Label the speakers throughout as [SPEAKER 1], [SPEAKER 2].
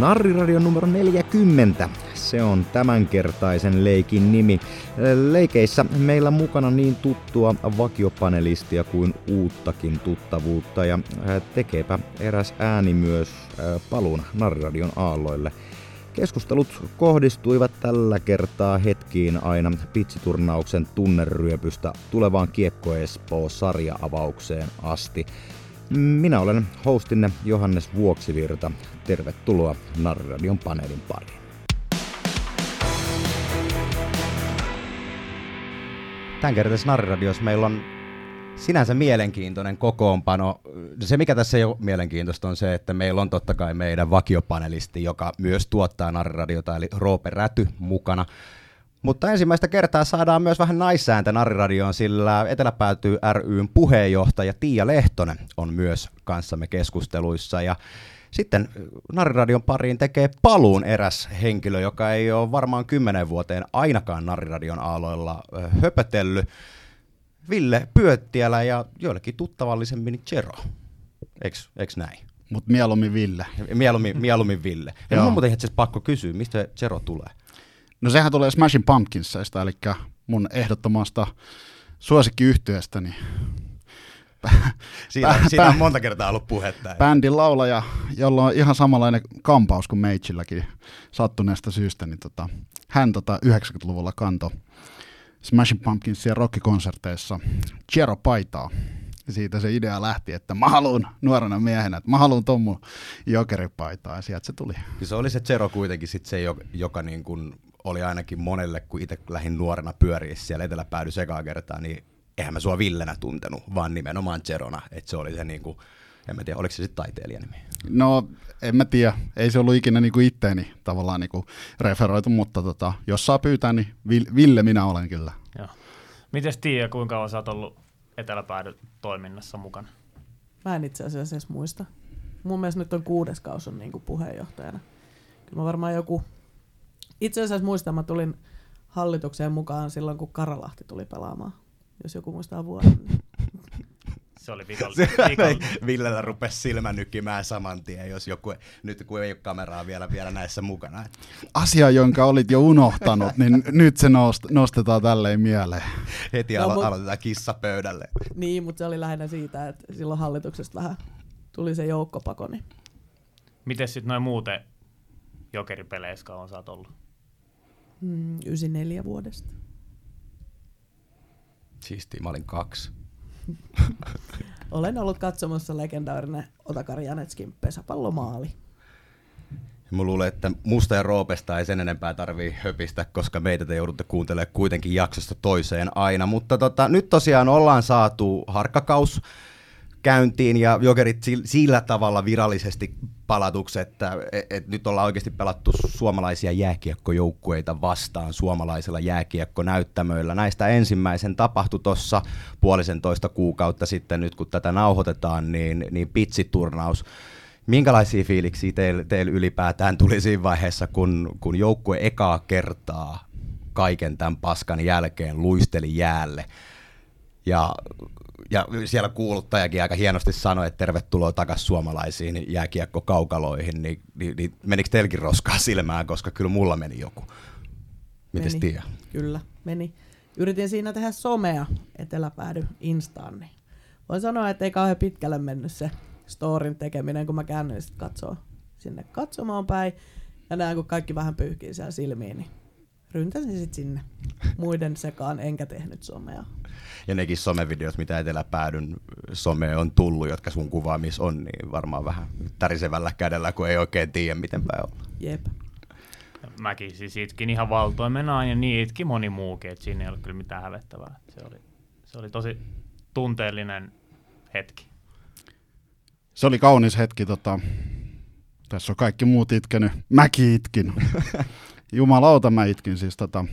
[SPEAKER 1] Narriradion numero 40. Se on tämänkertaisen leikin nimi. Leikeissä meillä mukana niin tuttua vakiopanelistia kuin uuttakin tuttavuutta ja tekeepä eräs ääni myös paluun Narriradion aalloille. Keskustelut kohdistuivat tällä kertaa hetkiin aina pitsiturnauksen tunneryöpystä tulevaan Kiekko Espoo sarja-avaukseen asti. Minä olen hostinne Johannes Vuoksivirta. Tervetuloa Narradion paneelin pariin. Tämänkertaisessa Narradiossa meillä on sinänsä mielenkiintoinen kokoonpano. Se, mikä tässä ei ole mielenkiintoista, on se, että meillä on totta kai meidän vakiopanelisti, joka myös tuottaa Narradiota, eli Roope Räty mukana. Mutta ensimmäistä kertaa saadaan myös vähän naissääntä Narriradioon, sillä Eteläpäätyy ryn puheenjohtaja Tiia Lehtonen on myös kanssamme keskusteluissa. Ja sitten Narriradion pariin tekee paluun eräs henkilö, joka ei ole varmaan kymmenen vuoteen ainakaan Narriradion aloilla höpötellyt. Ville Pyöttiälä ja joillekin tuttavallisemmin Jero. Eks, eks näin?
[SPEAKER 2] Mutta mieluummin Ville.
[SPEAKER 1] Mieluummin, mieluummin Ville. Ja mun muuten itse pakko kysyä, mistä Jero tulee?
[SPEAKER 2] No sehän tulee Smashing Pumpkinsista, eli mun ehdottomasta suosikkiyhtyeestäni.
[SPEAKER 1] Siitä, pä, siitä on monta kertaa ollut puhetta.
[SPEAKER 2] Bändin laulaja, jolla on ihan samanlainen kampaus kuin Meitsilläkin sattuneesta syystä, niin tota, hän tota 90-luvulla kanto Smashing Pumpkinsia rockikonserteissa Chero paitaa. Ja siitä se idea lähti, että mä haluan nuorena miehenä, että mä haluan ton mun jokeripaitaa, ja sieltä se tuli.
[SPEAKER 1] Ja se oli se Chero kuitenkin sit se, joka niin kuin oli ainakin monelle, kun itse lähdin nuorena pyöriä siellä eteläpäädy sekaa kertaa, niin eihän mä sua Villenä tuntenut, vaan nimenomaan Jerona, että se oli se niinku, en mä tiedä, oliko se sitten taiteilijanimi?
[SPEAKER 2] No, en mä tiedä, ei se ollut ikinä niinku itteeni tavallaan niinku referoitu, mutta tota, jos saa pyytää, niin Ville minä olen kyllä. Joo.
[SPEAKER 3] Mites Tiia, kuinka kauan sä oot ollut eteläpäädy toiminnassa mukana?
[SPEAKER 4] Mä en itse asiassa edes muista. Mun mielestä nyt on kuudes kausi on niinku puheenjohtajana. Kyllä mä varmaan joku itse asiassa muistan, mä tulin hallitukseen mukaan silloin, kun Karalahti tuli pelaamaan, jos joku muistaa vuoden. Niin.
[SPEAKER 3] Se oli viikollinen.
[SPEAKER 1] Villellä rupesi silmä nykimään saman tien, jos joku, nyt kun ei ole kameraa vielä, vielä näissä mukana.
[SPEAKER 2] Asia, jonka olit jo unohtanut, niin nyt se nost, nostetaan tälleen mieleen.
[SPEAKER 1] Heti no, alo- mut, aloitetaan kissa pöydälle.
[SPEAKER 4] Niin, mutta se oli lähinnä siitä, että silloin hallituksesta vähän tuli se joukkopako. Niin.
[SPEAKER 3] Miten sitten noin muuten jokeripeleissä sä oot ollut?
[SPEAKER 4] Mm, 94 vuodesta.
[SPEAKER 1] Siistiä, mä olin kaksi.
[SPEAKER 4] Olen ollut katsomassa legendaarinen Otakar Janetskin pesäpallomaali.
[SPEAKER 1] Mä luulen, että musta ja Roopesta ei sen enempää tarvii höpistä, koska meitä te joudutte kuuntelemaan kuitenkin jaksosta toiseen aina. Mutta tota, nyt tosiaan ollaan saatu harkkakaus käyntiin ja jokerit sillä tavalla virallisesti palatuksi, että et, et nyt ollaan oikeasti pelattu suomalaisia jääkiekkojoukkueita vastaan suomalaisella jääkiekkonäyttämöillä. Näistä ensimmäisen tapahtui tuossa puolisentoista kuukautta sitten nyt, kun tätä nauhoitetaan, niin, niin pitsiturnaus. Minkälaisia fiiliksiä teillä teil ylipäätään tuli siinä vaiheessa, kun, kun joukkue ekaa kertaa kaiken tämän paskan jälkeen luisteli jäälle? Ja ja siellä kuuluttajakin aika hienosti sanoi, että tervetuloa takaisin suomalaisiin jääkiekkokaukaloihin, niin, niin, niin menikö teilläkin roskaa silmään, koska kyllä mulla meni joku. Miten tiedä?
[SPEAKER 4] Kyllä, meni. Yritin siinä tehdä somea eteläpäädy Instaan, niin voin sanoa, että ei kauhean pitkälle mennyt se storin tekeminen, kun mä käännyin sitten katsoa sinne katsomaan päin, ja näen, kun kaikki vähän pyyhkii siellä silmiin, niin ryntäsin sitten sinne muiden sekaan, enkä tehnyt somea.
[SPEAKER 1] Ja nekin somevideot, mitä eteläpäädyn some on tullut, jotka sun kuvaamissa on, niin varmaan vähän tärisevällä kädellä, kun ei oikein tiedä, miten päin olla.
[SPEAKER 4] Jep.
[SPEAKER 3] Mäkin siis itkin ihan valtoimenaan ja niin itki moni muukin, että siinä ei ollut kyllä mitään hävettävää. Se oli, se oli tosi tunteellinen hetki.
[SPEAKER 2] Se oli kaunis hetki. Tota, tässä on kaikki muut itkenyt. Mäkin itkin. Jumalauta mä itkin siis tota,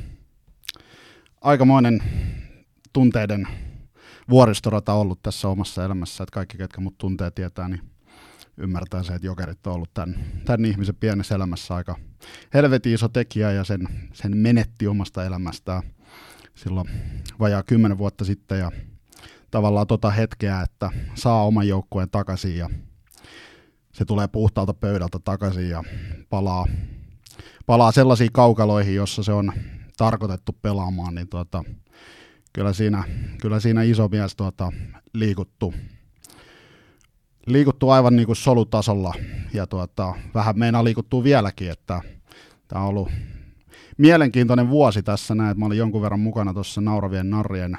[SPEAKER 2] aikamoinen tunteiden vuoristorata ollut tässä omassa elämässä, että kaikki, ketkä mut tuntee, tietää, niin ymmärtää se, että jokerit on ollut tämän, tämän ihmisen pienessä elämässä aika helvetin iso tekijä ja sen, sen menetti omasta elämästään silloin vajaa kymmenen vuotta sitten ja tavallaan tota hetkeä, että saa oman joukkueen takaisin ja se tulee puhtaalta pöydältä takaisin ja palaa, palaa sellaisiin kaukaloihin, jossa se on tarkoitettu pelaamaan, niin tuota, kyllä, siinä, kyllä siinä iso mies tuota, liikuttu, liikuttu aivan niin kuin solutasolla. Ja tuota, vähän meinaa liikuttuu vieläkin, että tämä on ollut mielenkiintoinen vuosi tässä. Näin, että mä olin jonkun verran mukana tuossa Nauravien narrien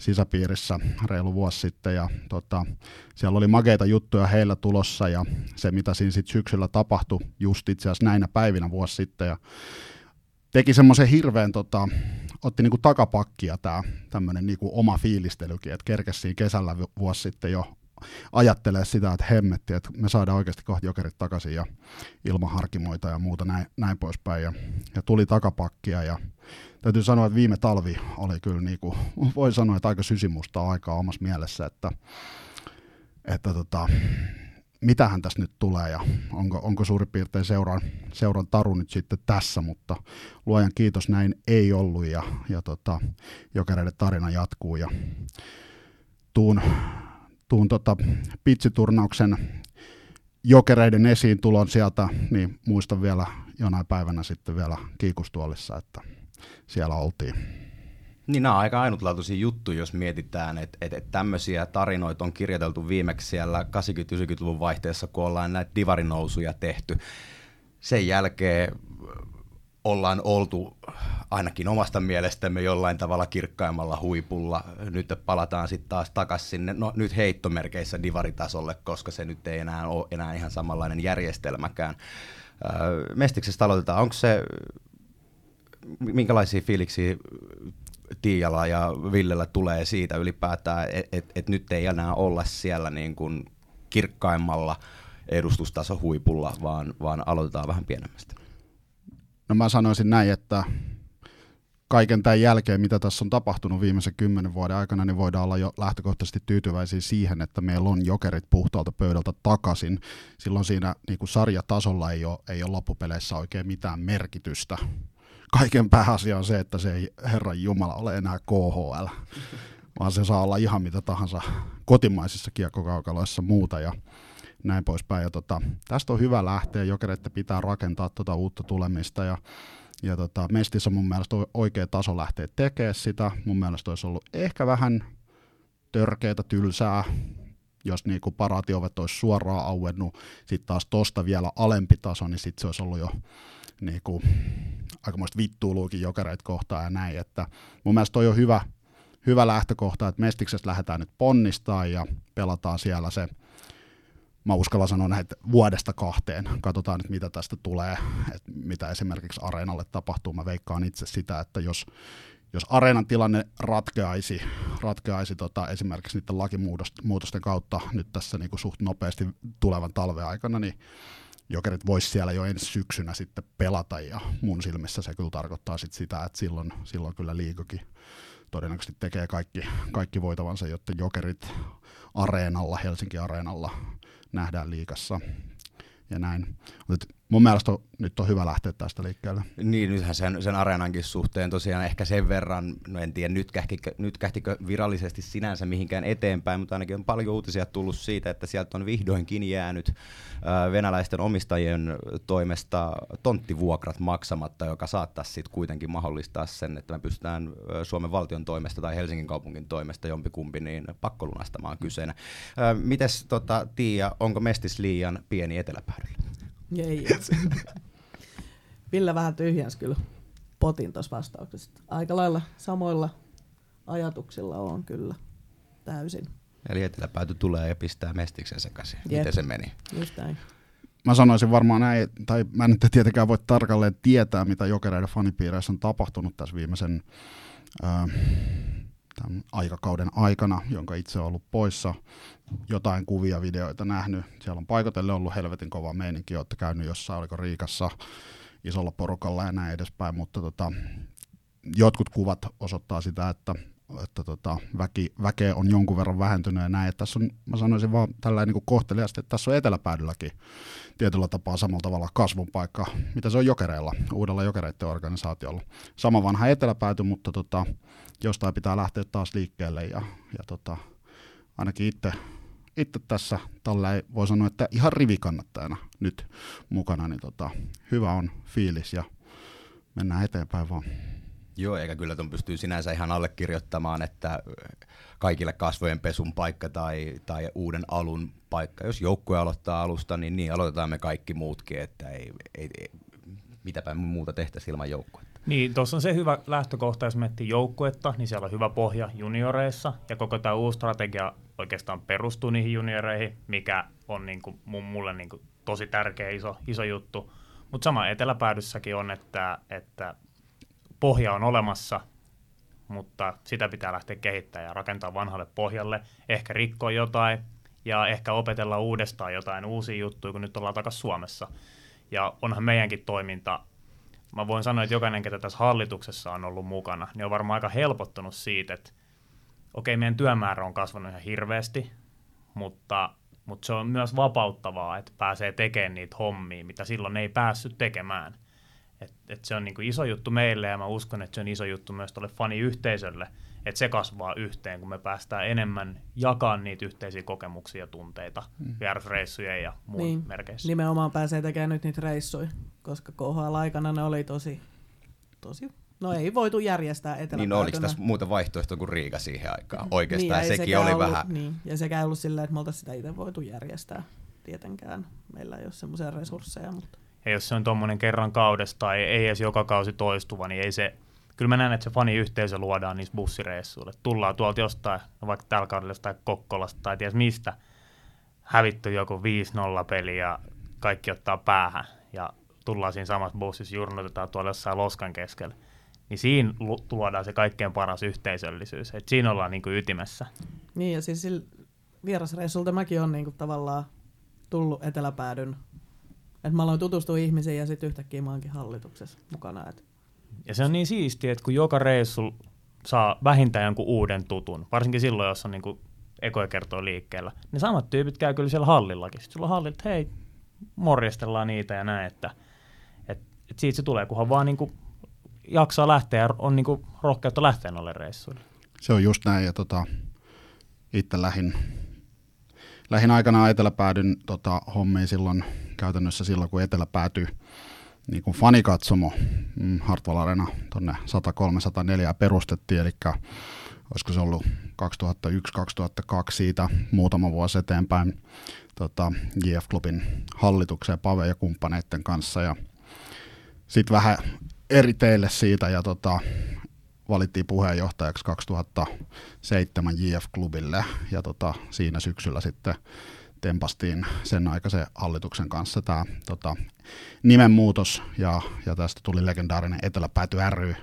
[SPEAKER 2] sisäpiirissä reilu vuosi sitten ja tota, siellä oli makeita juttuja heillä tulossa ja se mitä siinä sitten syksyllä tapahtui just itse asiassa näinä päivinä vuosi sitten ja teki semmoisen hirveän, tota, otti niinku takapakkia tämä tämmöinen niinku oma fiilistelykin, että kerkesi kesällä vuosi sitten jo ajattelee sitä, että hemmetti, että me saadaan oikeasti kohta jokerit takaisin ja ilman harkimoita ja muuta näin, näin poispäin. Ja, ja tuli takapakkia ja täytyy sanoa, että viime talvi oli kyllä, niin kuin, voi sanoa, että aika sysimusta aikaa omassa mielessä, että, että tota, mitähän tässä nyt tulee ja onko, onko suurin piirtein seuran, seuran taru nyt sitten tässä, mutta luojan kiitos näin ei ollut ja, ja tota, jokereiden tarina jatkuu ja tuun tuun tota pitsiturnauksen jokereiden esiin tulon sieltä, niin muistan vielä jonain päivänä sitten vielä kiikustuolissa, että siellä oltiin.
[SPEAKER 1] Niin nämä on aika ainutlaatuisia juttuja, jos mietitään, että, että, että tämmöisiä tarinoita on kirjoiteltu viimeksi siellä 80-90-luvun vaihteessa, kun ollaan näitä divarinousuja tehty. Sen jälkeen ollaan oltu ainakin omasta mielestämme jollain tavalla kirkkaimmalla huipulla. Nyt palataan sitten taas takaisin sinne, no nyt heittomerkeissä divaritasolle, koska se nyt ei enää ole enää ihan samanlainen järjestelmäkään. Mestiksestä aloitetaan. Onko se, minkälaisia fiiliksiä Tiijalla ja Villellä tulee siitä ylipäätään, että et, et nyt ei enää olla siellä niin kuin kirkkaimmalla edustustaso huipulla, vaan, vaan aloitetaan vähän pienemmästä?
[SPEAKER 2] No mä sanoisin näin, että kaiken tämän jälkeen, mitä tässä on tapahtunut viimeisen kymmenen vuoden aikana, niin voidaan olla jo lähtökohtaisesti tyytyväisiä siihen, että meillä on jokerit puhtaalta pöydältä takaisin. Silloin siinä niin kuin sarjatasolla ei ole, ei ole loppupeleissä oikein mitään merkitystä. Kaiken pääasia on se, että se ei Herran Jumala ole enää KHL, vaan se saa olla ihan mitä tahansa kotimaisissa kiekkokaukaloissa muuta. Ja näin poispäin. Ja tota, tästä on hyvä lähteä, jokereiden pitää rakentaa tota uutta tulemista ja ja tota, Mestissä mun mielestä on oikea taso lähteä tekemään sitä. Mun mielestä olisi ollut ehkä vähän törkeitä, tylsää, jos niinku paraatiovet olisi suoraan auennut. Sitten taas tosta vielä alempi taso, niin sitten se olisi ollut jo niinku, aikamoista vittuuluukin jokereita kohtaan ja näin. Että mun mielestä toi on hyvä, hyvä lähtökohta, että Mestiksestä lähdetään nyt ponnistaa ja pelataan siellä se mä uskallan sanoa näitä vuodesta kahteen. Katsotaan nyt, mitä tästä tulee, että mitä esimerkiksi areenalle tapahtuu. Mä veikkaan itse sitä, että jos, jos areenan tilanne ratkeaisi, ratkeaisi tota, esimerkiksi niiden lakimuutosten kautta nyt tässä niin kuin suht nopeasti tulevan talven aikana, niin jokerit voisi siellä jo ensi syksynä sitten pelata, ja mun silmissä se kyllä tarkoittaa sit sitä, että silloin, silloin kyllä liikokin todennäköisesti tekee kaikki, kaikki voitavansa, jotta jokerit areenalla, Helsinki areenalla nähdään liikassa ja näin. Mutta mun mielestä on, nyt on hyvä lähteä tästä liikkeelle.
[SPEAKER 1] Niin, nythän sen, sen areenankin suhteen tosiaan ehkä sen verran, no en tiedä nyt, kähtikö, nyt kähtikö virallisesti sinänsä mihinkään eteenpäin, mutta ainakin on paljon uutisia tullut siitä, että sieltä on vihdoinkin jäänyt äh, venäläisten omistajien toimesta tonttivuokrat maksamatta, joka saattaa sitten kuitenkin mahdollistaa sen, että me pystytään Suomen valtion toimesta tai Helsingin kaupungin toimesta jompikumpi niin pakkolunastamaan kyseenä. Äh, mites tota, Tiia, onko Mestis liian pieni eteläpäädyllä?
[SPEAKER 4] Ei. Ville vähän tyhjäns kyllä potin tuossa vastauksessa. Aika lailla samoilla ajatuksilla on kyllä täysin.
[SPEAKER 1] Eli eteläpääty tulee ja pistää mestiksen sekaisin. Jep. Miten se meni?
[SPEAKER 4] Just näin.
[SPEAKER 2] Mä sanoisin varmaan näin, tai mä en nyt tietenkään voi tarkalleen tietää, mitä jokereiden fanipiireissä on tapahtunut tässä viimeisen äh, tämän aikakauden aikana, jonka itse on ollut poissa, jotain kuvia, videoita nähnyt. Siellä on paikotelle ollut helvetin kova meininki, olette käynyt jossain, oliko Riikassa isolla porukalla ja näin edespäin, mutta tota, jotkut kuvat osoittaa sitä, että että tota, väki, väkeä on jonkun verran vähentynyt ja näin. Että tässä on, mä sanoisin vaan tällä niin kohteliasti, että tässä on eteläpäädylläkin tietyllä tapaa samalla tavalla kasvun paikka, mitä se on jokereilla, uudella jokereiden organisaatiolla. Sama vanha eteläpääty, mutta tota, jostain pitää lähteä taas liikkeelle ja, ja tota, ainakin itse itse tässä tällä voi sanoa, että ihan rivikannattajana nyt mukana, niin tota, hyvä on fiilis ja mennään eteenpäin vaan.
[SPEAKER 1] Joo, eikä kyllä tuon pystyy sinänsä ihan allekirjoittamaan, että kaikille kasvojen pesun paikka tai, tai uuden alun paikka. Jos joukkue aloittaa alusta, niin niin aloitetaan me kaikki muutkin, että ei, ei, ei mitäpä muuta tehtäisiin ilman joukkuetta.
[SPEAKER 3] Niin, tuossa on se hyvä lähtökohta, jos miettii joukkuetta, niin siellä on hyvä pohja junioreissa, ja koko tämä uusi strategia oikeastaan perustuu niihin junioreihin, mikä on niin kuin, mulle niin kuin tosi tärkeä iso, iso juttu. Mutta sama eteläpäädyssäkin on, että, että pohja on olemassa, mutta sitä pitää lähteä kehittämään ja rakentaa vanhalle pohjalle, ehkä rikkoa jotain ja ehkä opetella uudestaan jotain uusia juttuja, kun nyt ollaan takaisin Suomessa. Ja onhan meidänkin toiminta, mä voin sanoa, että jokainen, ketä tässä hallituksessa on ollut mukana, niin on varmaan aika helpottunut siitä, että okei, meidän työmäärä on kasvanut ihan hirveästi, mutta, mutta se on myös vapauttavaa, että pääsee tekemään niitä hommia, mitä silloin ei päässyt tekemään – et, et se on niinku iso juttu meille ja mä uskon, että se on iso juttu myös tuolle faniyhteisölle, että se kasvaa yhteen, kun me päästään enemmän jakaa niitä yhteisiä kokemuksia ja tunteita mm. vierasreissujen ja muun niin, merkeissä.
[SPEAKER 4] Nimenomaan pääsee tekemään nyt niitä reissuja, koska KHL-aikana ne oli tosi, tosi No ei voitu järjestää etelä
[SPEAKER 1] Niin no, oliko tässä muuta vaihtoehtoa kuin Riika siihen aikaan? Oikeastaan niin, sekin oli
[SPEAKER 4] ollut,
[SPEAKER 1] vähän...
[SPEAKER 4] Niin, ja sekä ei ollut silleen, että me oltaisiin sitä itse voitu järjestää tietenkään. Meillä ei ole semmoisia resursseja, mutta...
[SPEAKER 3] Ja jos se on tuommoinen kerran kaudesta tai ei edes joka kausi toistuva, niin ei se, kyllä mä näen, että se faniyhteisö luodaan niissä bussireissuilla. Tullaan tuolta jostain, no vaikka tällä kaudella jostain Kokkolasta tai ties mistä, hävitty joku 5-0 peli ja kaikki ottaa päähän ja tullaan siinä samassa bussissa, jurnutetaan tuolla jossain loskan keskellä. Niin siinä luodaan se kaikkein paras yhteisöllisyys. Et siinä ollaan niin kuin ytimessä.
[SPEAKER 4] Niin ja siis vierasreissulta mäkin on niin kuin tavallaan tullut eteläpäädyn et mä aloin tutustua ihmisiin ja sitten yhtäkkiä mä oonkin hallituksessa mukana. Et.
[SPEAKER 3] Ja se on niin siistiä, että kun joka reissu saa vähintään jonkun uuden tutun, varsinkin silloin, jos on niinku ekoja kertoo liikkeellä, niin samat tyypit käy kyllä siellä hallillakin. Sitten sulla on halli, että hei, morjestellaan niitä ja näin, että et, et siitä se tulee, kunhan vaan niinku jaksaa lähteä ja on niinku rohkeutta lähteä noille reissuille.
[SPEAKER 2] Se on just näin, ja tota, itse lähin, lähin aikanaan eteläpäädyn tota, hommiin silloin käytännössä silloin, kun Etelä päätyi niin kuin fanikatsomo mm, Hartwall Arena tuonne 103-104 perustettiin, eli olisiko se ollut 2001-2002 siitä muutama vuosi eteenpäin tota, GF-klubin hallitukseen Pave ja kumppaneiden kanssa. Ja sitten vähän eri teille siitä ja tota, valittiin puheenjohtajaksi 2007 JF-klubille ja tota, siinä syksyllä sitten tempastiin sen aikaisen hallituksen kanssa tämä tota, nimenmuutos ja, ja tästä tuli legendaarinen Eteläpääty ry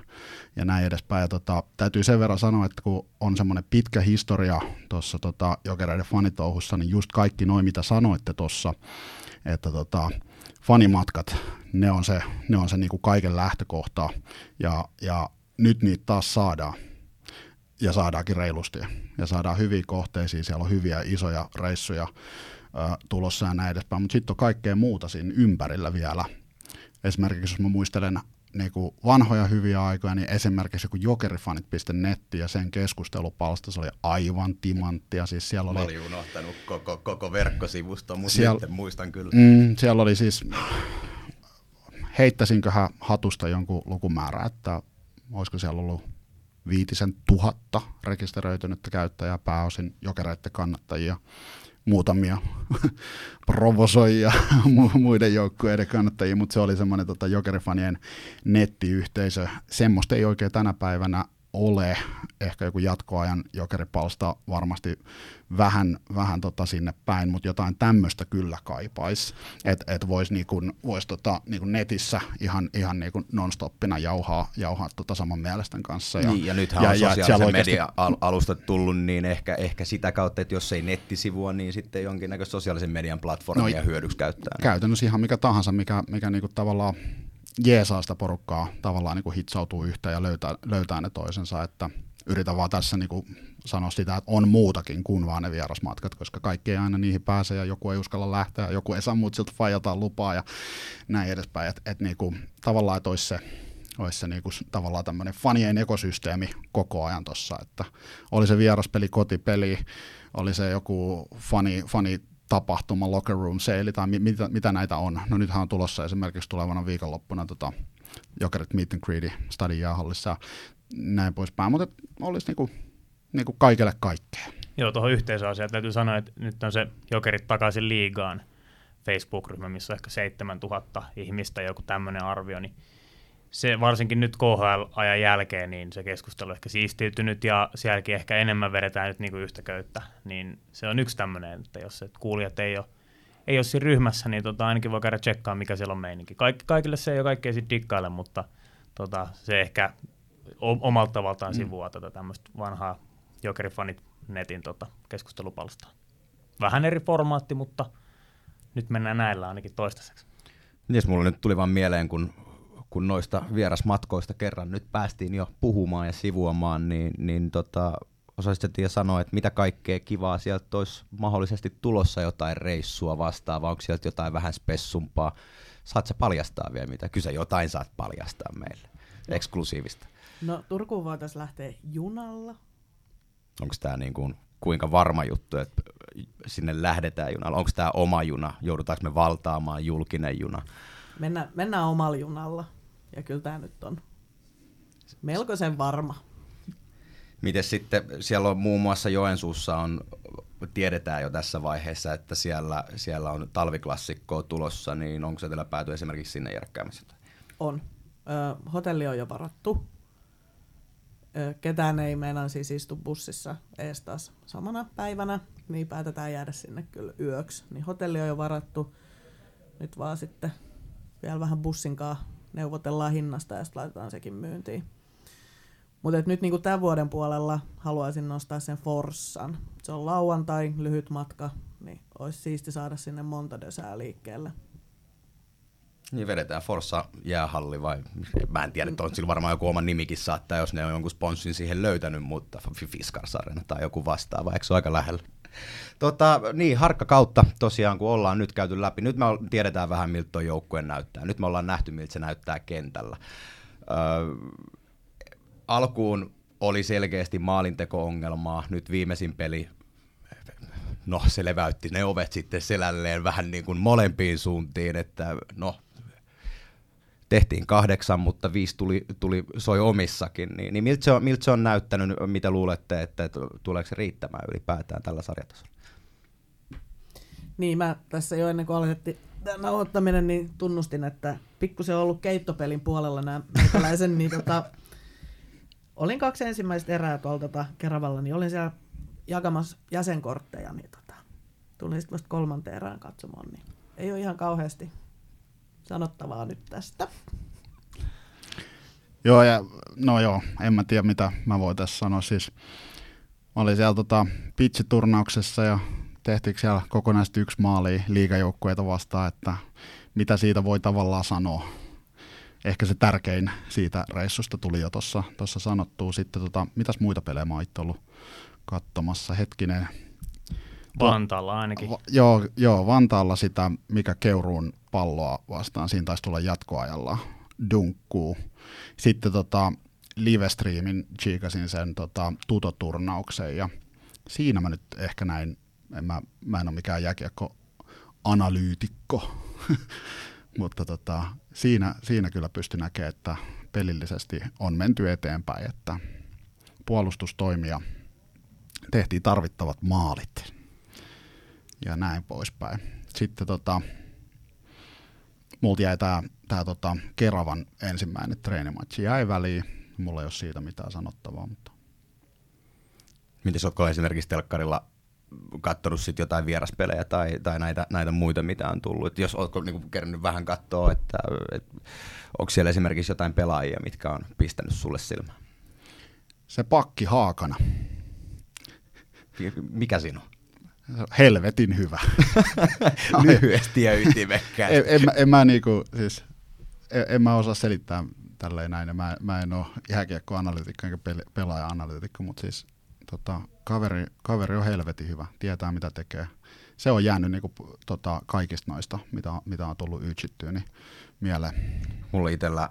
[SPEAKER 2] ja näin edespäin. Ja, tota, täytyy sen verran sanoa, että kun on semmoinen pitkä historia tuossa tota, jokereiden fanitouhussa, niin just kaikki noin, mitä sanoitte tuossa, että tota, fanimatkat, ne on se, ne on se niinku kaiken lähtökohta ja, ja nyt niitä taas saadaan ja saadaankin reilusti ja saadaan hyviä kohteisiin, siellä on hyviä isoja reissuja ö, tulossa ja näin edespäin, mutta sitten on kaikkea muuta siinä ympärillä vielä. Esimerkiksi jos mä muistelen niin kuin vanhoja hyviä aikoja, niin esimerkiksi joku jokerifanit.net ja sen keskustelupalsta, se oli aivan timanttia. Siis siellä oli,
[SPEAKER 1] mä olin unohtanut koko, koko verkkosivusto, mutta
[SPEAKER 2] siellä,
[SPEAKER 1] sitten muistan kyllä.
[SPEAKER 2] Mm, siellä oli siis, heittäisinköhän hatusta jonkun lukumäärä, että olisiko siellä ollut viitisen tuhatta rekisteröitynyttä käyttäjää, pääosin jokereiden kannattajia, muutamia provosoijia muiden joukkueiden kannattajia, mutta se oli semmoinen tota, jokerifanien nettiyhteisö. Semmoista ei oikein tänä päivänä ole. Ehkä joku jatkoajan jokeripalsta varmasti vähän, vähän tota sinne päin, mutta jotain tämmöistä kyllä kaipaisi, että et voisi niinku, vois tota, niinku netissä ihan, ihan niinku non-stoppina jauhaa, jauhaa tota saman mielesten kanssa.
[SPEAKER 1] Ja, niin, ja nythän ja, on ja, sosiaalisen oikeasti... media-alustat tullut, niin ehkä, ehkä sitä kautta, että jos ei nettisivua, niin sitten jonkinnäköistä sosiaalisen median platformia no, hyödyksi käyttää.
[SPEAKER 2] Käytännössä ihan mikä tahansa, mikä, mikä niinku tavallaan jeesaa sitä porukkaa tavallaan niin kuin hitsautuu yhteen ja löytää, löytää ne toisensa, että yritän vaan tässä niin kuin sanoa sitä, että on muutakin kuin vaan ne vierasmatkat, koska kaikki ei aina niihin pääse ja joku ei uskalla lähteä, joku ei saa muut siltä fajataan lupaa ja näin edespäin. Että et niin kuin, tavallaan, että olisi se, olisi se niinku tavallaan tämmöinen fanien ekosysteemi koko ajan tuossa, että oli se vieraspeli, kotipeli, oli se joku fani, fani tapahtuma, locker room sale tai mi- mitä, mitä, näitä on. No nythän on tulossa esimerkiksi tulevana viikonloppuna tota, Jokerit Meet and Greedy Stadin jäähallissa ja näin poispäin, mutta olisi niinku, niinku kaikille kaikkea.
[SPEAKER 3] Joo, tuohon yhteisöasiaan täytyy sanoa, että nyt on se Jokerit takaisin liigaan Facebook-ryhmä, missä on ehkä 7000 ihmistä, joku tämmöinen arvio, niin se varsinkin nyt KHL-ajan jälkeen, niin se keskustelu on ehkä siistiytynyt ja sielläkin ehkä enemmän vedetään nyt niinku yhtä köyttä, niin se on yksi tämmöinen, että jos et kuulijat ei ole, ei ole siinä ryhmässä, niin tota, ainakin voi käydä tsekkaa, mikä siellä on meininki. Kaik, kaikille se ei ole kaikkea sitten dikkaile, mutta tota, se ehkä omalta tavaltaan mm. sivua tätä tämmöistä vanhaa jokerifanit netin tota, keskustelupalstaa. Vähän eri formaatti, mutta nyt mennään näillä ainakin toistaiseksi.
[SPEAKER 1] Mies mulla nyt tuli vaan mieleen, kun kun noista vierasmatkoista kerran nyt päästiin jo puhumaan ja sivuamaan, niin, niin tota, osaisitte sanoa, että mitä kaikkea kivaa sieltä olisi mahdollisesti tulossa jotain reissua vastaavaa, onko sieltä jotain vähän spessumpaa? Saat sä paljastaa vielä mitä? Kyse jotain saat paljastaa meille, eksklusiivista.
[SPEAKER 4] No Turkuun voitaisiin lähteä junalla.
[SPEAKER 1] Onko tämä niin kuin, kuinka varma juttu, että sinne lähdetään junalla? Onko tämä oma juna? Joudutaanko me valtaamaan julkinen juna?
[SPEAKER 4] Mennään, mennään omalla junalla. Ja kyllä tämä nyt on melkoisen varma.
[SPEAKER 1] Miten sitten, siellä on muun muassa Joensuussa on, tiedetään jo tässä vaiheessa, että siellä, siellä on talviklassikkoa tulossa, niin onko se teillä pääty esimerkiksi sinne järkkäämässä?
[SPEAKER 4] On. Ö, hotelli on jo varattu. Ö, ketään ei meinaa siis istu bussissa ees taas samana päivänä, niin päätetään jäädä sinne kyllä yöksi. Niin hotelli on jo varattu. Nyt vaan sitten vielä vähän bussinkaa neuvotellaan hinnasta ja sitten laitetaan sekin myyntiin. Mutta nyt niinku tämän vuoden puolella haluaisin nostaa sen Forssan. Se on lauantai, lyhyt matka, niin olisi siisti saada sinne monta dösää liikkeelle.
[SPEAKER 1] Niin vedetään Forssa jäähalli vai, mä en tiedä, että on sillä varmaan joku oma nimikin saattaa, jos ne on jonkun sponssin siihen löytänyt, mutta Fiskars Arena tai joku vastaava, eikö se ole aika lähellä? Tota, niin, harkka kautta tosiaan, kun ollaan nyt käyty läpi. Nyt me tiedetään vähän, miltä tuo joukkue näyttää. Nyt me ollaan nähty, miltä se näyttää kentällä. Öö, alkuun oli selkeästi maalinteko-ongelmaa. Nyt viimeisin peli, no se leväytti ne ovet sitten selälleen vähän niin kuin molempiin suuntiin, että no tehtiin kahdeksan, mutta viisi tuli, tuli soi omissakin, niin, niin miltä, se on, miltä se on näyttänyt, mitä luulette, että, tuleeko se riittämään ylipäätään tällä sarjatasolla?
[SPEAKER 4] Niin, mä tässä jo ennen kuin aloitettiin nauhoittaminen, niin tunnustin, että pikkusen on ollut keittopelin puolella nämä meikäläisen, niin tota, olin kaksi ensimmäistä erää tuolta tota, Keravalla, niin olin siellä jakamassa jäsenkortteja, niin tota, tulin sitten vasta kolmanteen erään katsomaan, niin ei ole ihan kauheasti sanottavaa nyt tästä.
[SPEAKER 2] Joo, ja, no joo, en mä tiedä mitä mä voin tässä sanoa. Siis, mä olin siellä tota, pitch-turnauksessa ja tehtiinkö siellä kokonaisesti yksi maali liigajoukkueita vastaan, että mitä siitä voi tavallaan sanoa. Ehkä se tärkein siitä reissusta tuli jo tuossa sanottua. Sitten tota, mitäs muita pelejä mä oon ollut katsomassa. Hetkinen,
[SPEAKER 3] Vantaalla ainakin. Va-
[SPEAKER 2] joo, joo, Vantaalla sitä, mikä Keuruun palloa vastaan, siinä taisi tulla jatkoajalla dunkkuu. Sitten tota, livestreamin chiikasin sen tota, tutoturnauksen ja siinä mä nyt ehkä näin, en mä, mä en ole mikään jääkiekko-analyytikko, mutta tota, siinä, siinä kyllä pystyi näkemään, että pelillisesti on menty eteenpäin, että puolustustoimia tehtiin tarvittavat maalit ja näin poispäin. Sitten tota, multa jäi tää, tää tota Keravan ensimmäinen treenimatsi jäi väliin. Mulla ei ole siitä mitään sanottavaa. Mutta...
[SPEAKER 1] Miten oletko esimerkiksi telkkarilla katsonut sit jotain vieraspelejä tai, tai näitä, näitä muita, mitä on tullut? Et jos oletko niinku kerännyt vähän katsoa, että et, onko siellä esimerkiksi jotain pelaajia, mitkä on pistänyt sulle silmään?
[SPEAKER 2] Se pakki Haakana.
[SPEAKER 1] Mikä siinä on?
[SPEAKER 2] Helvetin hyvä.
[SPEAKER 1] Lyhyesti ja ytimekkäästi.
[SPEAKER 2] en, en, en, mä niinku, siis, en, en mä osaa selittää tälleen näin. Mä, mä en ole jääkiekkoanalyytikko enkä peli, pelaaja-analyytikko, mutta siis tota, kaveri, kaveri on helvetin hyvä, tietää mitä tekee. Se on jäänyt niinku, tota, kaikista noista, mitä, mitä on tullut yksittyä, niin mieleen.
[SPEAKER 1] Mulla itellä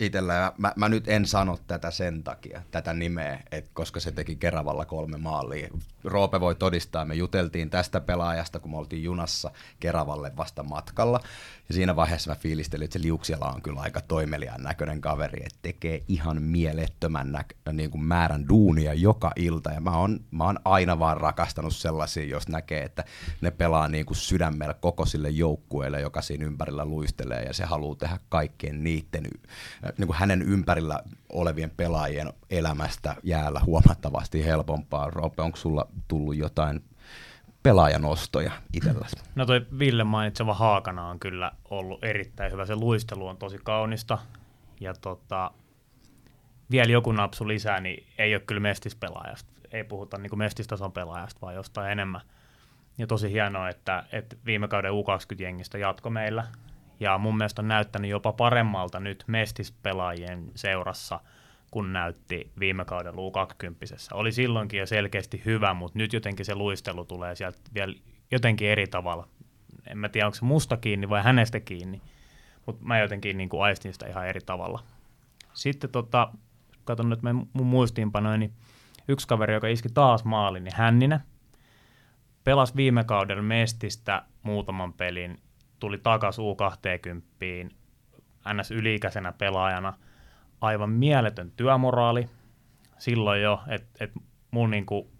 [SPEAKER 1] itellä, ja mä, mä, nyt en sano tätä sen takia, tätä nimeä, että koska se teki Keravalla kolme maalia. Roope voi todistaa, me juteltiin tästä pelaajasta, kun me oltiin junassa Keravalle vasta matkalla, ja siinä vaiheessa mä fiilistelin, että se Liuksiala on kyllä aika toimeliaan näköinen kaveri, että tekee ihan mielettömän näkö, niin kuin määrän duunia joka ilta. Ja mä oon, mä oon aina vaan rakastanut sellaisia, jos näkee, että ne pelaa niin kuin sydämellä koko sille joukkueelle, joka siinä ympärillä luistelee. Ja se haluaa tehdä kaikkien niiden, niin kuin hänen ympärillä olevien pelaajien elämästä jäällä huomattavasti helpompaa. Roope, onko sulla tullut jotain pelaajanostoja itselläsi?
[SPEAKER 3] No toi Ville mainitseva Haakana on kyllä ollut erittäin hyvä. Se luistelu on tosi kaunista. Ja tota, vielä joku napsu lisää, niin ei ole kyllä mestispelaajasta. Ei puhuta niin mestistason pelaajasta, vaan jostain enemmän. Ja tosi hienoa, että, että viime kauden U20-jengistä jatko meillä. Ja mun mielestä on näyttänyt jopa paremmalta nyt mestispelaajien seurassa – kun näytti viime kauden U20. Oli silloinkin jo selkeästi hyvä, mutta nyt jotenkin se luistelu tulee sieltä vielä jotenkin eri tavalla. En mä tiedä, onko se musta kiinni vai hänestä kiinni, mutta mä jotenkin niin kuin aistin sitä ihan eri tavalla. Sitten tota, katson nyt mun muistiinpanoja, niin yksi kaveri, joka iski taas maalin, niin Hänninen. Pelasi viime kauden Mestistä muutaman pelin, tuli takaisin U20, ns. yliikäisenä pelaajana – aivan mieletön työmoraali silloin jo, että et mun, niinku,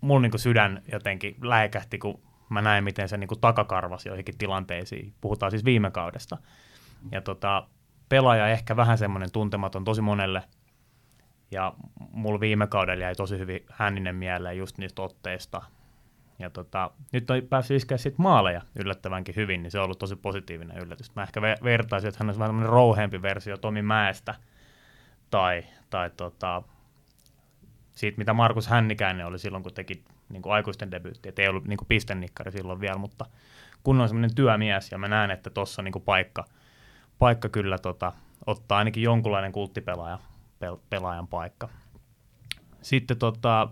[SPEAKER 3] mun niinku sydän jotenkin läikähti, kun mä näin, miten se niinku takakarvasi joihinkin tilanteisiin. Puhutaan siis viime kaudesta. Ja tota, pelaaja ehkä vähän semmoinen tuntematon tosi monelle. Ja mulla viime kaudella jäi tosi hyvin hänninen mieleen just niistä otteista, tota, nyt on päässyt iskeä sit maaleja yllättävänkin hyvin, niin se on ollut tosi positiivinen yllätys. Mä ehkä vertaisin, että hän olisi vähän rouheempi versio Tomi Mäestä tai, tai tota, siitä, mitä Markus Hännikäinen oli silloin, kun teki niin kuin aikuisten debyytti. Et ei ollut niin kuin pistennikkari silloin vielä, mutta kun on semmoinen työmies ja mä näen, että tuossa niin paikka, paikka kyllä tota, ottaa ainakin jonkunlainen kulttipelaaja pel, pelaajan paikka. Sitten tota,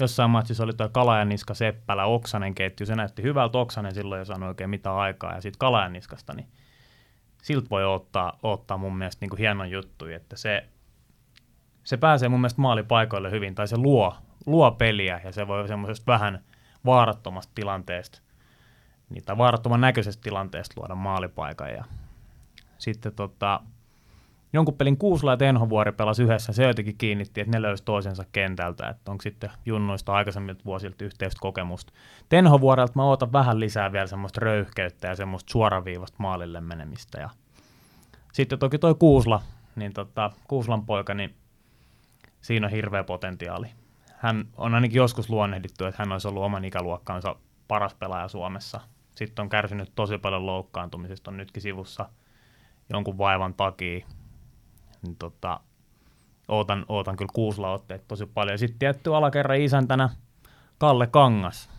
[SPEAKER 3] jossain matsissa oli tuo Kalajaniska, Seppälä, Oksanen ketju. Se näytti hyvältä. Oksanen silloin ei saanut oikein mitään aikaa. Ja sitten Kalajaniskasta, niin siltä voi ottaa, ottaa mun mielestä niin kuin hienon juttu, että se, se pääsee mun mielestä maalipaikoille hyvin, tai se luo, luo peliä, ja se voi semmoisesta vähän vaarattomasta tilanteesta, niin, tai vaarattoman näköisestä tilanteesta luoda maalipaikan. Ja sitten tota, jonkun pelin Kuusla ja Tenhovuori pelasi yhdessä, se jotenkin kiinnitti, että ne löysi toisensa kentältä, että onko sitten junnoista aikaisemmilta vuosilta yhteistä kokemusta. Tenhovuorelta mä ootan vähän lisää vielä semmoista röyhkeyttä ja semmoista suoraviivasta maalille menemistä. Ja sitten toki toi Kuusla, niin tota, Kuuslan poika, niin siinä on hirveä potentiaali. Hän on ainakin joskus luonnehdittu, että hän olisi ollut oman ikäluokkaansa paras pelaaja Suomessa. Sitten on kärsinyt tosi paljon loukkaantumisesta, on nytkin sivussa jonkun vaivan takia niin tota, ootan, ootan kyllä kuuslaotteet tosi paljon. Sitten tietty alakerran isäntänä Kalle Kangas.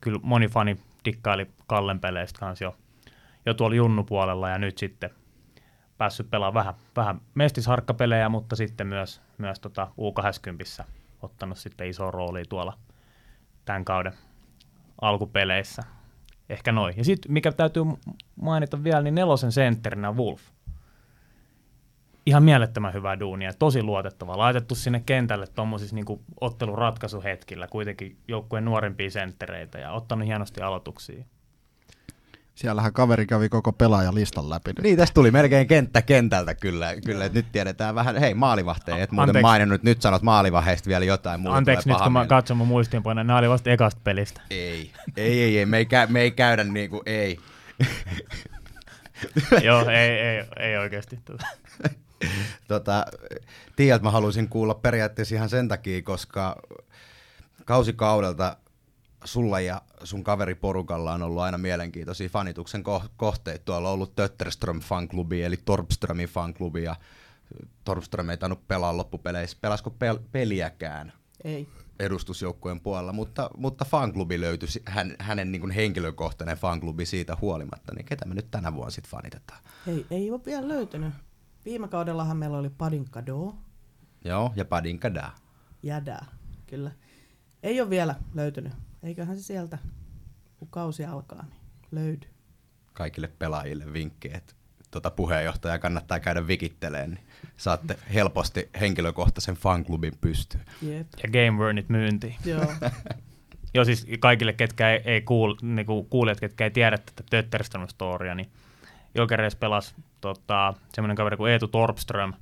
[SPEAKER 3] Kyllä moni fani dikkaili Kallen peleistä kanssa jo, jo tuolla junnupuolella ja nyt sitten päässyt pelaamaan vähän, vähän mestisharkkapelejä, mutta sitten myös, myös tota U20 ottanut sitten iso rooli tuolla tämän kauden alkupeleissä. Ehkä noin. Ja sitten mikä täytyy mainita vielä, niin nelosen sentterinä Wolf ihan mielettömän hyvää duunia, tosi luotettava. Laitettu sinne kentälle tuommoisissa niin otteluratkaisuhetkillä kuitenkin joukkueen nuorempia senttereitä ja ottanut hienosti aloituksia.
[SPEAKER 2] Siellähän kaveri kävi koko pelaajalistan läpi. Nyt.
[SPEAKER 1] Niin, tästä tuli melkein kenttä kentältä kyllä. kyllä että nyt tiedetään vähän, hei maalivahteja, et muuten maininnut, nyt sanot maalivaheista vielä jotain.
[SPEAKER 3] Muuta Anteeksi nyt kun mä katson mun muistiinpanoja, nämä oli vasta ekasta pelistä.
[SPEAKER 1] Ei, ei, ei, ei me, ei kä- me ei käydä niin kuin, ei.
[SPEAKER 3] Joo, ei, ei, ei oikeasti.
[SPEAKER 1] tota, tiedät, mä haluaisin kuulla periaatteessa ihan sen takia, koska kausikaudelta sulla ja sun kaveriporukalla on ollut aina mielenkiintoisia fanituksen kohteita. Tuolla on ollut Tötterström fanklubi, eli Torpströmin fanklubi, ja Torpström ei tainnut pelaa loppupeleissä. Pelasko pel- peliäkään?
[SPEAKER 4] Ei
[SPEAKER 1] edustusjoukkueen puolella, mutta, mutta fanklubi löytyi, hän, hänen niin henkilökohtainen fanklubi siitä huolimatta, niin ketä me nyt tänä vuonna sitten fanitetaan?
[SPEAKER 4] Ei, ei ole vielä löytynyt. Viime kaudellahan meillä oli Padin Kado,
[SPEAKER 1] Joo, ja Padin Kada.
[SPEAKER 4] jädää, kyllä. Ei ole vielä löytynyt. Eiköhän se sieltä, kun kausi alkaa, niin löydy.
[SPEAKER 1] Kaikille pelaajille vinkki, että tuota puheenjohtaja kannattaa käydä vikitteleen, niin saatte helposti henkilökohtaisen fanklubin pystyyn.
[SPEAKER 4] Jep.
[SPEAKER 3] Ja Game Wernit myyntiin.
[SPEAKER 4] Joo.
[SPEAKER 3] Joo, siis kaikille, ketkä ei, ei kuul, niinku, kuulijat, ketkä ei tiedä tätä Tötterström storia, niin Jokereissa pelasi tota, semmoinen kaveri kuin Eetu Torpström.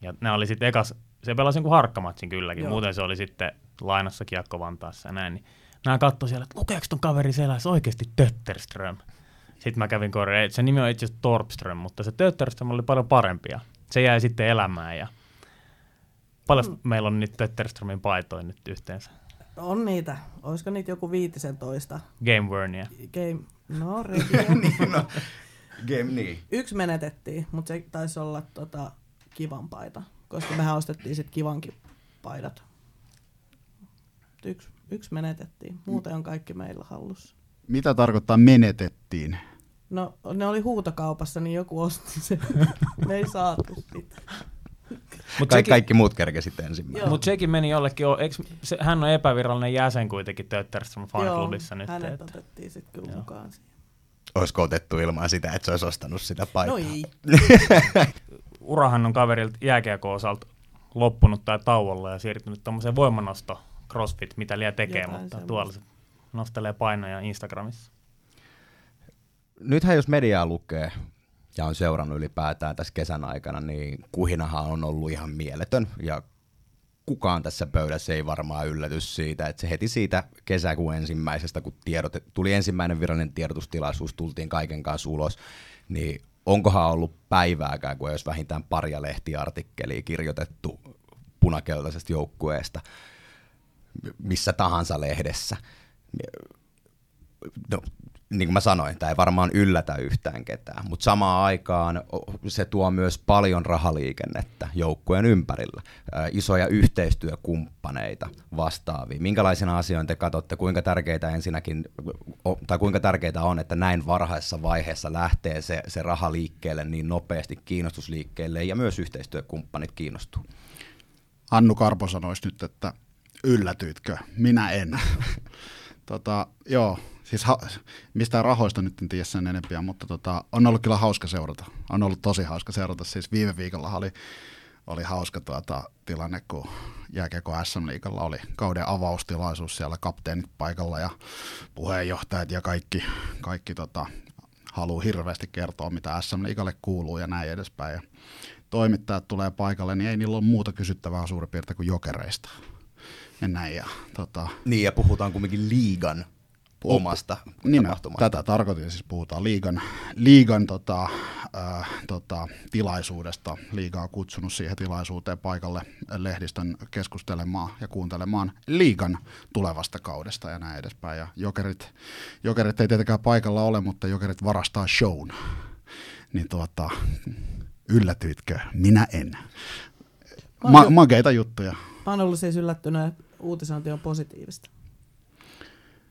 [SPEAKER 3] Ja nämä oli sitten ekas, se pelasi jonkun harkkamatsin kylläkin,
[SPEAKER 4] Joo.
[SPEAKER 3] muuten se oli sitten lainassa Kiekko Vantaassa ja näin. Niin nämä katsoi siellä, että lukeeko ton kaveri selässä oikeasti Tötterström. Sitten mä kävin korjaan, se nimi on itse asiassa Torpström, mutta se Tötterström oli paljon parempia. Se jäi sitten elämään ja paljon mm. meillä on nyt Tötterströmin paitoja nyt yhteensä.
[SPEAKER 4] On niitä. Olisiko niitä joku viitisen toista?
[SPEAKER 3] Game Wernia.
[SPEAKER 4] Game... No,
[SPEAKER 1] niin, no, game niin.
[SPEAKER 4] Yksi menetettiin, mutta se taisi olla tota, kivan paita, koska mehän ostettiin sitten kivankin paidat. Yksi, yksi menetettiin. Muuten on kaikki meillä hallussa.
[SPEAKER 2] Mitä tarkoittaa menetettiin?
[SPEAKER 4] No, ne oli huutokaupassa, niin joku osti sen. Me ei saatu sitä.
[SPEAKER 3] Mut
[SPEAKER 1] Kaik,
[SPEAKER 3] sekin,
[SPEAKER 1] kaikki muut kerkesit ensimmäisenä.
[SPEAKER 4] Joo.
[SPEAKER 3] mut sekin meni jollekin, eiks, se, hän on epävirallinen jäsen kuitenkin Tötterström fanklubissa nyt.
[SPEAKER 4] hänet
[SPEAKER 3] Että,
[SPEAKER 4] otettiin sitten kyllä
[SPEAKER 3] Joo.
[SPEAKER 4] mukaan siihen.
[SPEAKER 1] Olisiko otettu ilman sitä, että se olisi ostanut sitä paitaa?
[SPEAKER 4] No ei.
[SPEAKER 3] urahan on kaverilta jääkiekon osalta loppunut tai tauolla ja siirtynyt tuommoiseen voimanosto crossfit, mitä liian tekee,
[SPEAKER 4] Jotain
[SPEAKER 3] mutta
[SPEAKER 4] semmoista.
[SPEAKER 3] tuolla se nostelee painoja Instagramissa.
[SPEAKER 1] Nythän jos mediaa lukee ja on seurannut ylipäätään tässä kesän aikana, niin kuhinahan on ollut ihan mieletön ja kukaan tässä pöydässä ei varmaan yllätys siitä, että se heti siitä kesäkuun ensimmäisestä, kun tiedot, tuli ensimmäinen virallinen tiedotustilaisuus, tultiin kaiken kanssa ulos, niin onkohan ollut päivääkään, kun olisi vähintään paria lehtiartikkelia kirjoitettu punakeltaisesta joukkueesta missä tahansa lehdessä. No, niin kuin mä sanoin, tämä ei varmaan yllätä yhtään ketään, mutta samaan aikaan se tuo myös paljon rahaliikennettä joukkueen ympärillä, isoja yhteistyökumppaneita vastaavia. Minkälaisena asioina te katsotte, kuinka tärkeitä ensinnäkin, tai kuinka tärkeitä on, että näin varhaisessa vaiheessa lähtee se, se raha liikkeelle niin nopeasti kiinnostusliikkeelle ja myös yhteistyökumppanit kiinnostuu?
[SPEAKER 2] Annu Karpo sanoisi nyt, että yllätyitkö? Minä en. tota, joo, siis ha- mistään rahoista nyt en tiedä sen enempiä, mutta tota, on ollut kyllä hauska seurata. On ollut tosi hauska seurata. Siis viime viikolla oli, oli hauska tuota, tilanne, kun jääkiekko SM Liigalla oli kauden avaustilaisuus siellä kapteenit paikalla ja puheenjohtajat ja kaikki, kaikki tota, haluaa hirveästi kertoa, mitä SM Liigalle kuuluu ja näin edespäin. Ja toimittajat tulee paikalle, niin ei niillä ole muuta kysyttävää suurin piirtein kuin jokereista. Ja näin. Ja, tota,
[SPEAKER 1] Niin, ja puhutaan kumminkin liigan omasta
[SPEAKER 2] Nimen,
[SPEAKER 1] tapahtumasta.
[SPEAKER 2] tätä tarkoitin, siis puhutaan liigan, liigan tota, äh, tota, tilaisuudesta. Liiga on kutsunut siihen tilaisuuteen paikalle lehdistön keskustelemaan ja kuuntelemaan liigan tulevasta kaudesta ja näin edespäin. Ja jokerit, jokerit ei tietenkään paikalla ole, mutta jokerit varastaa shown. Niin tuota, yllätyitkö? Minä en. Ma- makeita juttuja.
[SPEAKER 4] Mä oon ollut siis yllättynyt, että uutisointi on positiivista.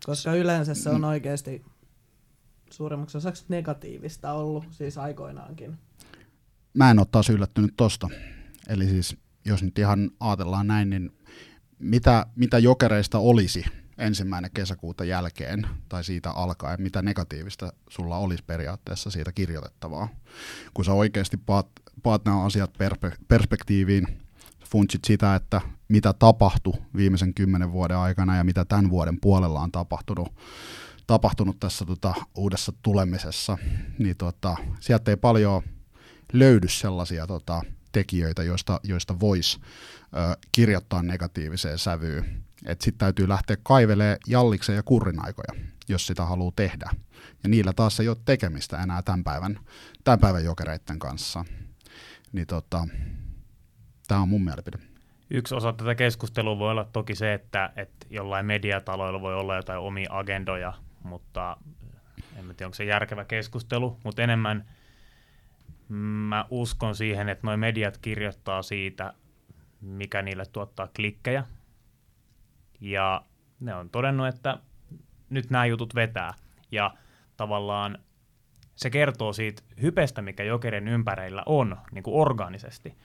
[SPEAKER 4] Koska yleensä se on oikeasti suurimmaksi osaksi negatiivista ollut, siis aikoinaankin.
[SPEAKER 2] mä en ole taas yllättynyt tosta. Eli siis, jos nyt ihan ajatellaan näin, niin mitä, mitä jokereista olisi ensimmäinen kesäkuuta jälkeen tai siitä alkaen, mitä negatiivista sulla olisi periaatteessa siitä kirjoitettavaa. Kun sä oikeasti paat, paat nämä asiat perpe, perspektiiviin, funtsit sitä, että mitä tapahtui viimeisen kymmenen vuoden aikana ja mitä tämän vuoden puolella on tapahtunut, tapahtunut tässä tota, uudessa tulemisessa, niin tota, sieltä ei paljon löydy sellaisia tota, tekijöitä, joista, joista voisi kirjoittaa negatiiviseen sävyyn. Sitten täytyy lähteä kaivelemaan jalliksen ja kurrin aikoja, jos sitä haluaa tehdä. Ja niillä taas ei ole tekemistä enää tämän päivän, tämän päivän jokereiden kanssa. Niin tota, tämä on mun mielipide.
[SPEAKER 3] Yksi osa tätä keskustelua voi olla toki se, että, että jollain mediataloilla voi olla jotain omia agendoja, mutta en tiedä, onko se järkevä keskustelu, mutta enemmän mä uskon siihen, että nuo mediat kirjoittaa siitä, mikä niille tuottaa klikkejä. Ja ne on todennut, että nyt nämä jutut vetää. Ja tavallaan se kertoo siitä hypestä, mikä jokerin ympärillä on niin kuin orgaanisesti.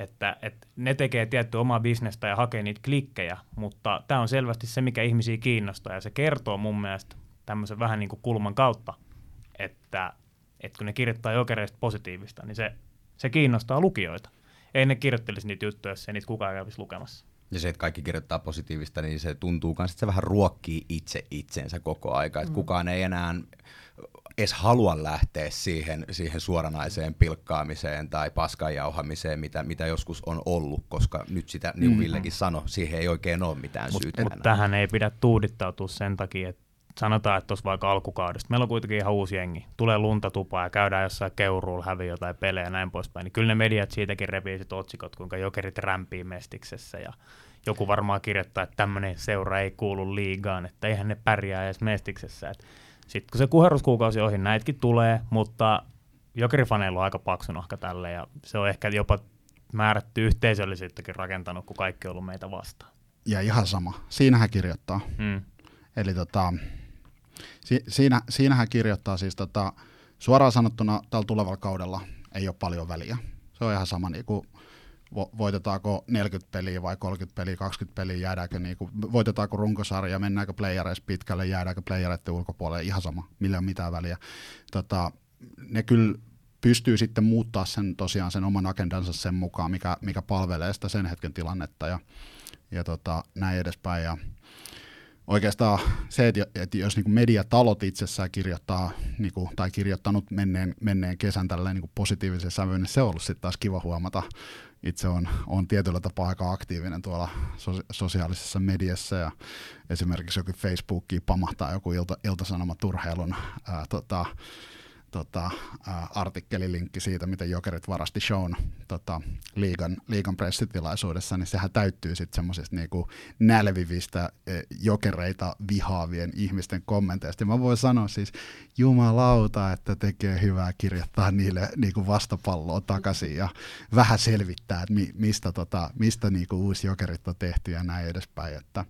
[SPEAKER 3] Että, että ne tekee tietty omaa bisnestä ja hakee niitä klikkejä, mutta tämä on selvästi se, mikä ihmisiä kiinnostaa ja se kertoo mun mielestä tämmöisen vähän niin kuin kulman kautta, että, että kun ne kirjoittaa jokereista positiivista, niin se, se kiinnostaa lukijoita. Ei ne kirjoittelisi niitä juttuja, jos ei niitä kukaan kävisi lukemassa.
[SPEAKER 1] Ja se, että kaikki kirjoittaa positiivista, niin se tuntuu myös, että se vähän ruokkii itse itsensä koko aika. Että mm. kukaan ei enää edes halua lähteä siihen, siihen suoranaiseen pilkkaamiseen tai paskan jauhamiseen, mitä, mitä joskus on ollut, koska nyt sitä, niin kuin mm. Villekin sanoi, siihen ei oikein ole mitään
[SPEAKER 3] Mut,
[SPEAKER 1] syytä.
[SPEAKER 3] Mutta tähän ei pidä tuudittautua sen takia, että sanotaan, että tuossa vaikka alkukaudesta, meillä on kuitenkin ihan uusi jengi, tulee lunta tupaa ja käydään jossain keuruulla, häviä jotain pelejä ja näin poispäin, niin kyllä ne mediat siitäkin repii sit otsikot, kuinka jokerit rämpii mestiksessä ja joku varmaan kirjoittaa, että tämmöinen seura ei kuulu liigaan, että eihän ne pärjää edes mestiksessä. Sitten kun se kuherruskuukausi ohi, näitäkin tulee, mutta jokerifaneilla on aika paksu nahka tälle ja se on ehkä jopa määrätty yhteisöllisyyttäkin rakentanut, kun kaikki on ollut meitä vastaan.
[SPEAKER 2] Ja ihan sama. Siinähän kirjoittaa. Mm. Eli tota, si, siinä, siinähän kirjoittaa siis tota, suoraan sanottuna tällä tulevalla kaudella ei ole paljon väliä. Se on ihan sama, niin kuin, voitetaanko 40 peliä vai 30 peliä, 20 peliä, jäädäänkö niin kuin, voitetaanko runkosarja, mennäänkö playereissa pitkälle, jäädäänkö playereiden ulkopuolelle, ihan sama, millä on mitään väliä. Tota, ne kyllä pystyy sitten muuttaa sen tosiaan sen oman agendansa sen mukaan, mikä, mikä palvelee sitä sen hetken tilannetta ja, ja tota, näin edespäin. Ja, oikeastaan se, että, että jos niin mediatalot itsessään kirjoittaa niin kuin, tai kirjoittanut menneen, menneen kesän tälleen niin positiivisen sävyyn, niin se on ollut sitten taas kiva huomata. Itse on, on tietyllä tapaa aika aktiivinen tuolla sosiaalisessa mediassa ja esimerkiksi joku Facebookiin pamahtaa joku ilta, iltasanomaturheilun ää, tota, tota, artikkelilinkki siitä, miten Jokerit varasti shown tota, liigan, liigan pressitilaisuudessa, niin sehän täyttyy sitten semmoisista niinku nälvivistä e, jokereita vihaavien ihmisten kommenteista. Mä voin sanoa siis, jumalauta, että tekee hyvää kirjoittaa niille niinku vastapalloa takaisin ja vähän selvittää, että mi, mistä, tota, mistä niinku uusi jokerit on tehty ja näin edespäin. Että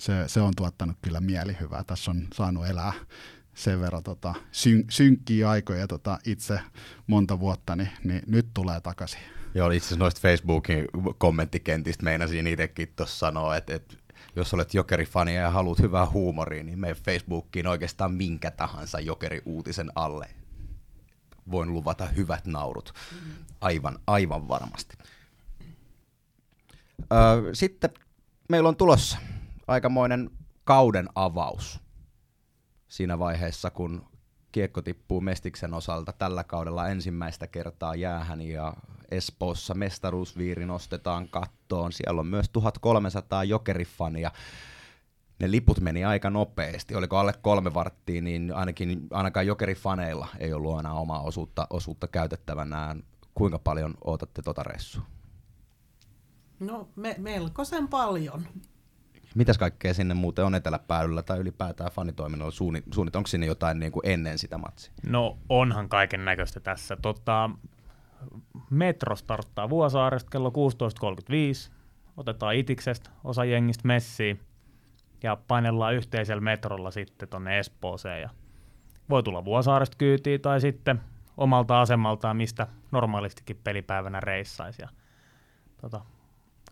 [SPEAKER 2] se, se on tuottanut kyllä mielihyvää. Tässä on saanut elää sen verran tota, syn, synkkiä aikoja tota, itse monta vuotta, niin, niin nyt tulee takaisin.
[SPEAKER 1] Joo, itse asiassa noista Facebookin kommenttikentistä meinasin itsekin tuossa sanoa, että, että jos olet jokerifani ja haluat hyvää huumoria, niin mene Facebookiin oikeastaan minkä tahansa jokeri-uutisen alle. Voin luvata hyvät naurut. Aivan, aivan varmasti. Öö, sitten meillä on tulossa aikamoinen kauden avaus siinä vaiheessa, kun kiekko tippuu Mestiksen osalta tällä kaudella ensimmäistä kertaa jäähän ja Espoossa mestaruusviiri nostetaan kattoon. Siellä on myös 1300 jokerifania. Ne liput meni aika nopeasti. Oliko alle kolme varttia, niin ainakin ainakaan jokerifaneilla ei ollut enää omaa osuutta, osuutta käytettävänään. Kuinka paljon odotatte tota ressua?
[SPEAKER 4] No me, melkoisen paljon.
[SPEAKER 1] Mitäs kaikkea sinne muuten on eteläpäädyllä tai ylipäätään fanitoiminnalla suunnit, onko sinne jotain niin kuin ennen sitä matsia?
[SPEAKER 3] No onhan kaiken näköistä tässä. Tota, metro starttaa Vuosaaresta kello 16.35. Otetaan Itiksestä osa jengistä messiin ja painellaan yhteisellä metrolla sitten tonne Espooseen. Ja voi tulla Vuosaaresta kyytiin tai sitten omalta asemaltaan, mistä normaalistikin pelipäivänä reissaisi. Ja, tota,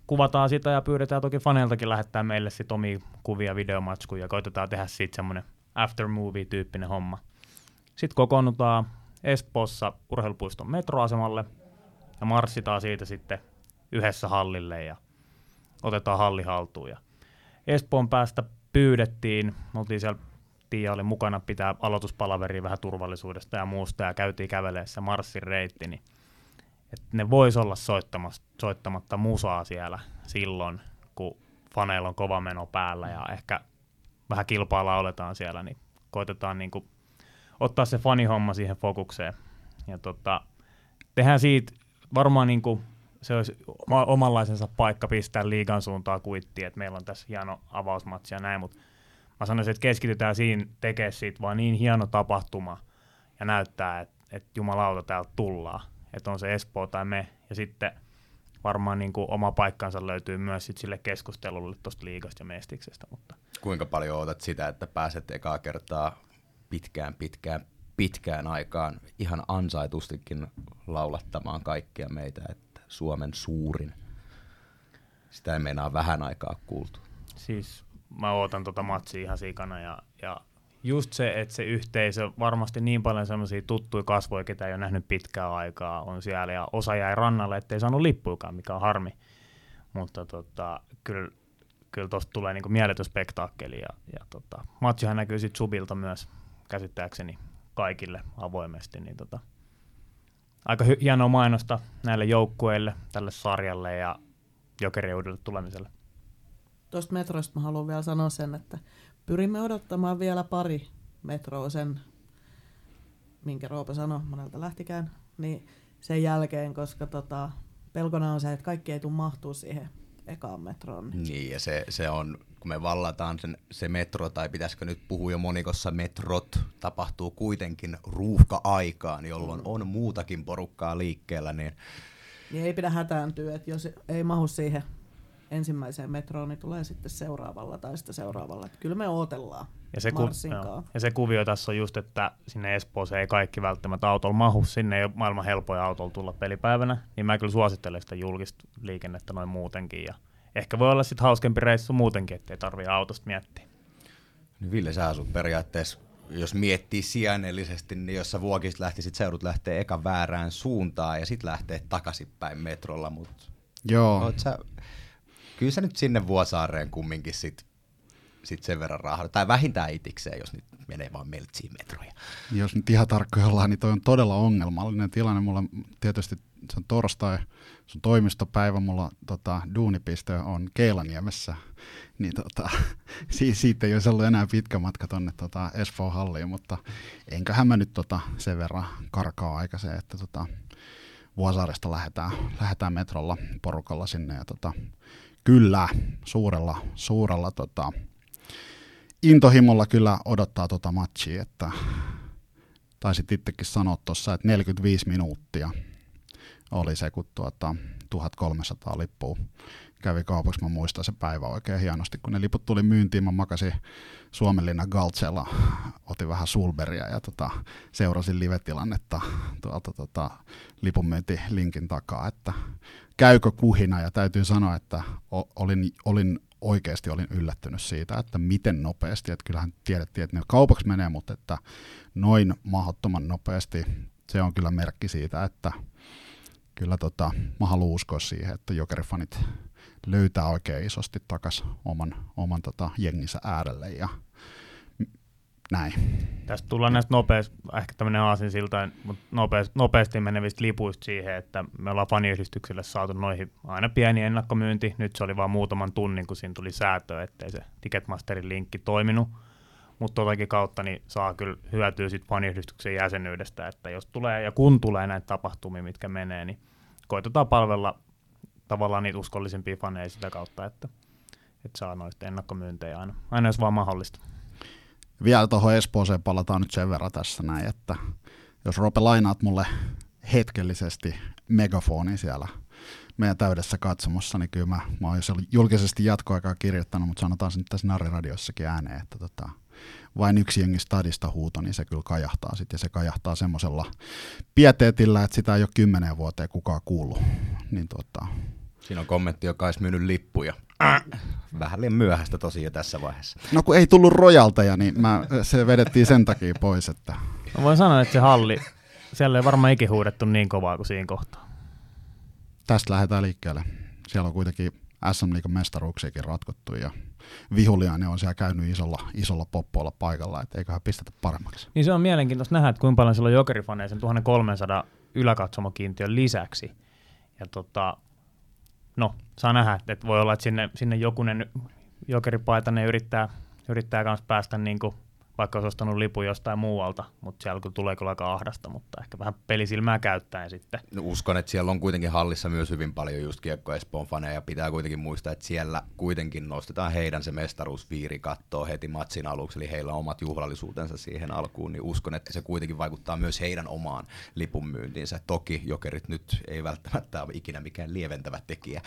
[SPEAKER 3] kuvataan sitä ja pyydetään toki faneiltakin lähettää meille sit omia kuvia, videomatskuja ja koitetaan tehdä siitä semmoinen aftermovie-tyyppinen homma. Sitten kokoonnutaan Espoossa urheilupuiston metroasemalle ja marssitaan siitä sitten yhdessä hallille ja otetaan halli haltuun. Ja Espoon päästä pyydettiin, me oltiin siellä Tiia oli mukana pitää aloituspalaveria vähän turvallisuudesta ja muusta ja käytiin käveleessä marssin reitti, niin että ne vois olla soittamatta musaa siellä silloin, kun faneilla on kova meno päällä ja ehkä vähän kilpaa lauletaan siellä, niin koitetaan niin kuin ottaa se fanihomma siihen fokukseen. Ja tota, tehdään siitä varmaan niin kuin se olisi omanlaisensa paikka pistää liigan suuntaan kuittiin, että meillä on tässä hieno avausmatsi ja näin, mutta mä sanoisin, että keskitytään siinä tekemään siitä vaan niin hieno tapahtuma ja näyttää, että, että jumalauta täältä tullaan että on se Espoo tai me, ja sitten varmaan niin kuin oma paikkansa löytyy myös sit sille keskustelulle tuosta liigasta ja mestiksestä. Mutta.
[SPEAKER 1] Kuinka paljon odotat sitä, että pääset ekaa kertaa pitkään pitkään pitkään aikaan ihan ansaitustikin laulattamaan kaikkia meitä, että Suomen suurin. Sitä ei meinaa vähän aikaa kuultu.
[SPEAKER 3] Siis mä ootan tota matsia ihan sikana ja, ja just se, että se yhteisö, varmasti niin paljon semmoisia tuttuja kasvoja, ketä ei ole nähnyt pitkää aikaa, on siellä ja osa jäi rannalle, ettei saanut lippuikaan, mikä on harmi. Mutta tota, kyllä, kyllä tosta tulee niinku mieletön spektaakkeli ja, ja tota, matsihan näkyy sitten subilta myös käsittääkseni kaikille avoimesti, niin tota, aika hy- hienoa mainosta näille joukkueille, tälle sarjalle ja jokeriudelle tulemiselle.
[SPEAKER 4] Tuosta metrosta mä haluan vielä sanoa sen, että pyrimme odottamaan vielä pari metroa sen, minkä Roope sanoi, monelta lähtikään, niin sen jälkeen, koska tota, pelkona on se, että kaikki ei tule mahtua siihen ekaan metroon. Niin.
[SPEAKER 1] Niin, ja se, se on, kun me vallataan sen, se metro, tai pitäisikö nyt puhua jo monikossa metrot, tapahtuu kuitenkin ruuhka-aikaan, jolloin on muutakin porukkaa liikkeellä, niin
[SPEAKER 4] niin ei pidä hätääntyä, että jos ei mahu siihen ensimmäiseen metroon, niin tulee sitten seuraavalla tai sitten seuraavalla. Että kyllä me odotellaan
[SPEAKER 3] Ja se, ku, joo. ja se kuvio tässä on just, että sinne Espooseen ei kaikki välttämättä autolla mahu, sinne ei ole maailman helpoin autolla tulla pelipäivänä, niin mä kyllä suosittelen sitä julkista liikennettä noin muutenkin. Ja ehkä voi olla sitten hauskempi reissu muutenkin, ettei tarvitse autosta miettiä.
[SPEAKER 1] Niin Ville, sä asut periaatteessa, jos miettii sijainnellisesti, niin jos sä vuokista lähtisit, seudut lähtee eka väärään suuntaan ja sitten lähtee takaisinpäin metrolla, mutta
[SPEAKER 2] Joo,
[SPEAKER 1] oot sä, kyllä sä nyt sinne Vuosaareen kumminkin sit, sit sen verran rahaa, tai vähintään itikseen, jos nyt menee vaan meltsiin metroja.
[SPEAKER 2] jos nyt ihan tarkkoja ollaan, niin toi on todella ongelmallinen tilanne. Mulla tietysti se on torstai, se on toimistopäivä, mulla tota, duunipiste on Keilaniemessä, niin tota, si- siitä ei olisi ollut enää pitkä matka tonne tota, Espoon halliin, mutta enköhän mä nyt tota, sen verran karkaa aikaiseen, että tota, Vuosaaresta lähdetään, lähdetään metrolla porukalla sinne ja tota, kyllä suurella, suurella tota, intohimolla kyllä odottaa tota matchia, että taisit itsekin sanoa tuossa, että 45 minuuttia oli se, kun tuota, 1300 lippua kävi kaupaksi. Mä muistan se päivä oikein hienosti, kun ne liput tuli myyntiin. Mä makasin Suomenlinnan Galtsella, otin vähän sulberia ja tota, seurasin live-tilannetta tuolta tota, lipunmyyntilinkin takaa, että käykö kuhina ja täytyy sanoa, että olin, olin oikeasti olin yllättynyt siitä, että miten nopeasti, että kyllähän tiedettiin, että ne kaupaksi menee, mutta että noin mahdottoman nopeasti, se on kyllä merkki siitä, että kyllä tota, mä haluan uskoa siihen, että jokerifanit löytää oikein isosti takas oman, oman tota, jenginsä äärelle ja näin.
[SPEAKER 3] Tästä tullaan näistä nopeasti, ehkä tämmöinen aasinsilta, mutta nopeasti, nopeasti menevistä lipuista siihen, että me ollaan faniyhdistykselle saatu noihin aina pieni ennakkomyynti. Nyt se oli vain muutaman tunnin, kun siinä tuli säätö, ettei se Ticketmasterin linkki toiminut. Mutta totakin kautta niin saa kyllä hyötyä sit faniyhdistyksen jäsenyydestä, että jos tulee ja kun tulee näitä tapahtumia, mitkä menee, niin koitetaan palvella tavallaan niitä uskollisempia faneja sitä kautta, että, että saa noista ennakkomyyntejä aina, aina jos vaan mahdollista.
[SPEAKER 2] Vielä tuohon Espooseen palataan nyt sen verran tässä näin, että jos Rope lainaat mulle hetkellisesti megafoni siellä meidän täydessä katsomossa, niin kyllä mä, mä oon jo julkisesti jatkoaikaa kirjoittanut, mutta sanotaan se nyt tässä Nariradiossakin ääneen, että tota, vain yksi jengi stadista huuto, niin se kyllä kajahtaa sitten, ja se kajahtaa semmoisella pieteetillä, että sitä ei ole kymmeneen vuoteen kukaan kuullut. Niin tota,
[SPEAKER 1] Siinä on kommentti, joka olisi myynyt lippuja. Äh. Vähän liian myöhäistä tosi jo tässä vaiheessa.
[SPEAKER 2] no kun ei tullut rojalteja, niin mä, se vedettiin sen takia pois, että
[SPEAKER 3] Mä voin sanoa, että se halli, siellä ei varmaan ikin huudettu niin kovaa kuin siinä kohtaa.
[SPEAKER 2] tästä lähdetään liikkeelle. Siellä on kuitenkin SM Liigan mestaruuksiakin ratkottu ja Vihuliainen on siellä käynyt isolla, isolla poppoilla paikalla, että eiköhän pistetä paremmaksi.
[SPEAKER 3] Niin se on mielenkiintoista nähdä, että kuinka paljon siellä on jokerifaneja sen 1300 yläkatsomokiintiön lisäksi. Ja tota, no, saa nähdä, että voi olla, että sinne, sinne jokunen jokeripaitainen yrittää, yrittää kans päästä niin kuin, vaikka olisi ostanut lipun jostain muualta, mutta siellä kun tulee kyllä aika ahdasta, mutta ehkä vähän pelisilmää käyttäen sitten.
[SPEAKER 1] No, uskon, että siellä on kuitenkin hallissa myös hyvin paljon just Kiekko Espoon faneja. Pitää kuitenkin muistaa, että siellä kuitenkin nostetaan heidän se mestaruusviiri kattoa heti matsin aluksi, eli heillä on omat juhlallisuutensa siihen alkuun, niin uskon, että se kuitenkin vaikuttaa myös heidän omaan lipunmyyntiinsä. Toki jokerit nyt ei välttämättä ole ikinä mikään lieventävä tekijä.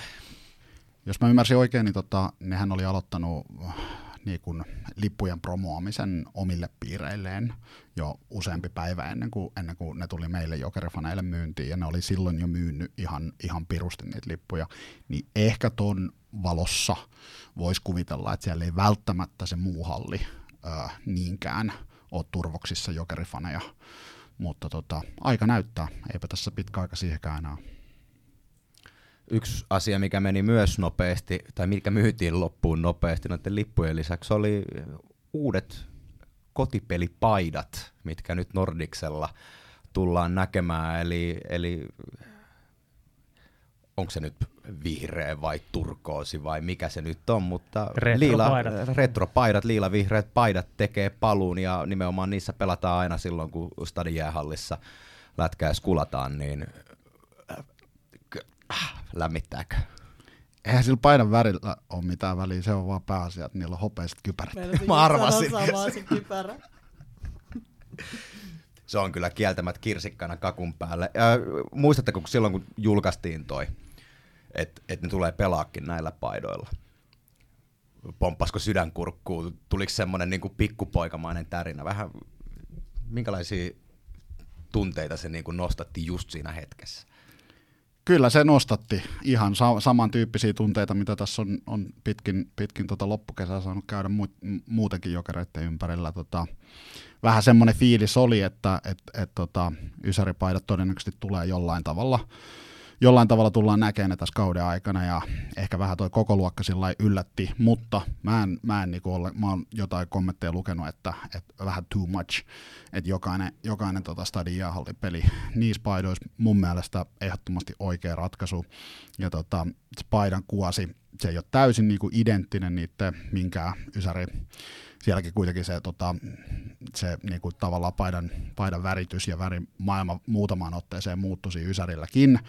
[SPEAKER 2] Jos mä ymmärsin oikein, niin tota, nehän oli aloittanut niin kuin lippujen promoamisen omille piireilleen jo useampi päivä ennen kuin, ennen kuin ne tuli meille jokerifaneille myyntiin, ja ne oli silloin jo myynyt ihan, ihan pirusti niitä lippuja, niin ehkä ton valossa voisi kuvitella, että siellä ei välttämättä se muu halli ää, niinkään ole turvoksissa jokerifaneja, mutta tota, aika näyttää, eipä tässä pitkä aika siihenkään enää
[SPEAKER 1] yksi asia, mikä meni myös nopeasti, tai mikä myytiin loppuun nopeasti noiden lippujen lisäksi, oli uudet kotipelipaidat, mitkä nyt Nordiksella tullaan näkemään. Eli, eli onko se nyt vihreä vai turkoosi vai mikä se nyt on, mutta
[SPEAKER 3] retropaidat,
[SPEAKER 1] liila, retropaidat liila-vihreät paidat tekee paluun ja nimenomaan niissä pelataan aina silloin, kun stadin jäähallissa lätkää skulataan, niin lämmittääkö?
[SPEAKER 2] Eihän sillä paidan värillä ole mitään väliä, se on vaan pääasia, että niillä on hopeiset kypärät.
[SPEAKER 1] Mä arvasin.
[SPEAKER 4] se kypärä.
[SPEAKER 1] se on kyllä kieltämät kirsikkana kakun päälle. Ja, muistatteko, kun silloin kun julkaistiin toi, että et ne tulee pelaakin näillä paidoilla? Pomppasko sydänkurkkuun? Tuliko semmoinen niin pikkupoikamainen tärinä? Vähän minkälaisia tunteita se niin kuin nostatti just siinä hetkessä?
[SPEAKER 2] Kyllä se nostatti ihan sa- samantyyppisiä tunteita, mitä tässä on, on pitkin, pitkin tota loppukesää saanut käydä mu- muutenkin jokereiden ympärillä. Tota, vähän semmoinen fiilis oli, että et, et, tota, ysäripaidat todennäköisesti tulee jollain tavalla jollain tavalla tullaan näkemään tässä kauden aikana ja ehkä vähän toi koko luokka sillä yllätti, mutta mä en, mä en niinku ole, mä oon jotain kommentteja lukenut, että, että vähän too much, että jokainen, jokainen tota stadin peli niissä paidoissa mun mielestä ehdottomasti oikea ratkaisu. Ja tota, paidan kuosi, se ei ole täysin niinku identtinen niiden minkään ysäri. Sielläkin kuitenkin se, tota, se niin kuin tavallaan paidan, paidan väritys ja värimaailma muutamaan otteeseen muuttuisi Ysärilläkin,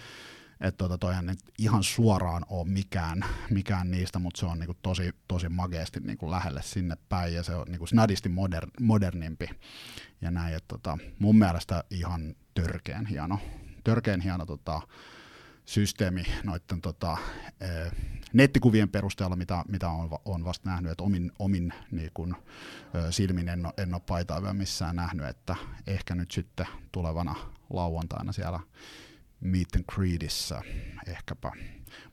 [SPEAKER 2] että tota, toihan nyt ihan suoraan ole mikään, mikään niistä, mutta se on niinku tosi, tosi mageesti niinku lähelle sinne päin ja se on niinku snadisti moder, modernimpi ja näin, että tota, mun mielestä ihan törkeen hieno, törkeen hieno tota, systeemi noiden tota, e, nettikuvien perusteella, mitä, mitä on, on vasta nähnyt, että omin, omin niin kun, silmin en, en ole paitaa vielä missään nähnyt, että ehkä nyt sitten tulevana lauantaina siellä meet and greetissä ehkäpä.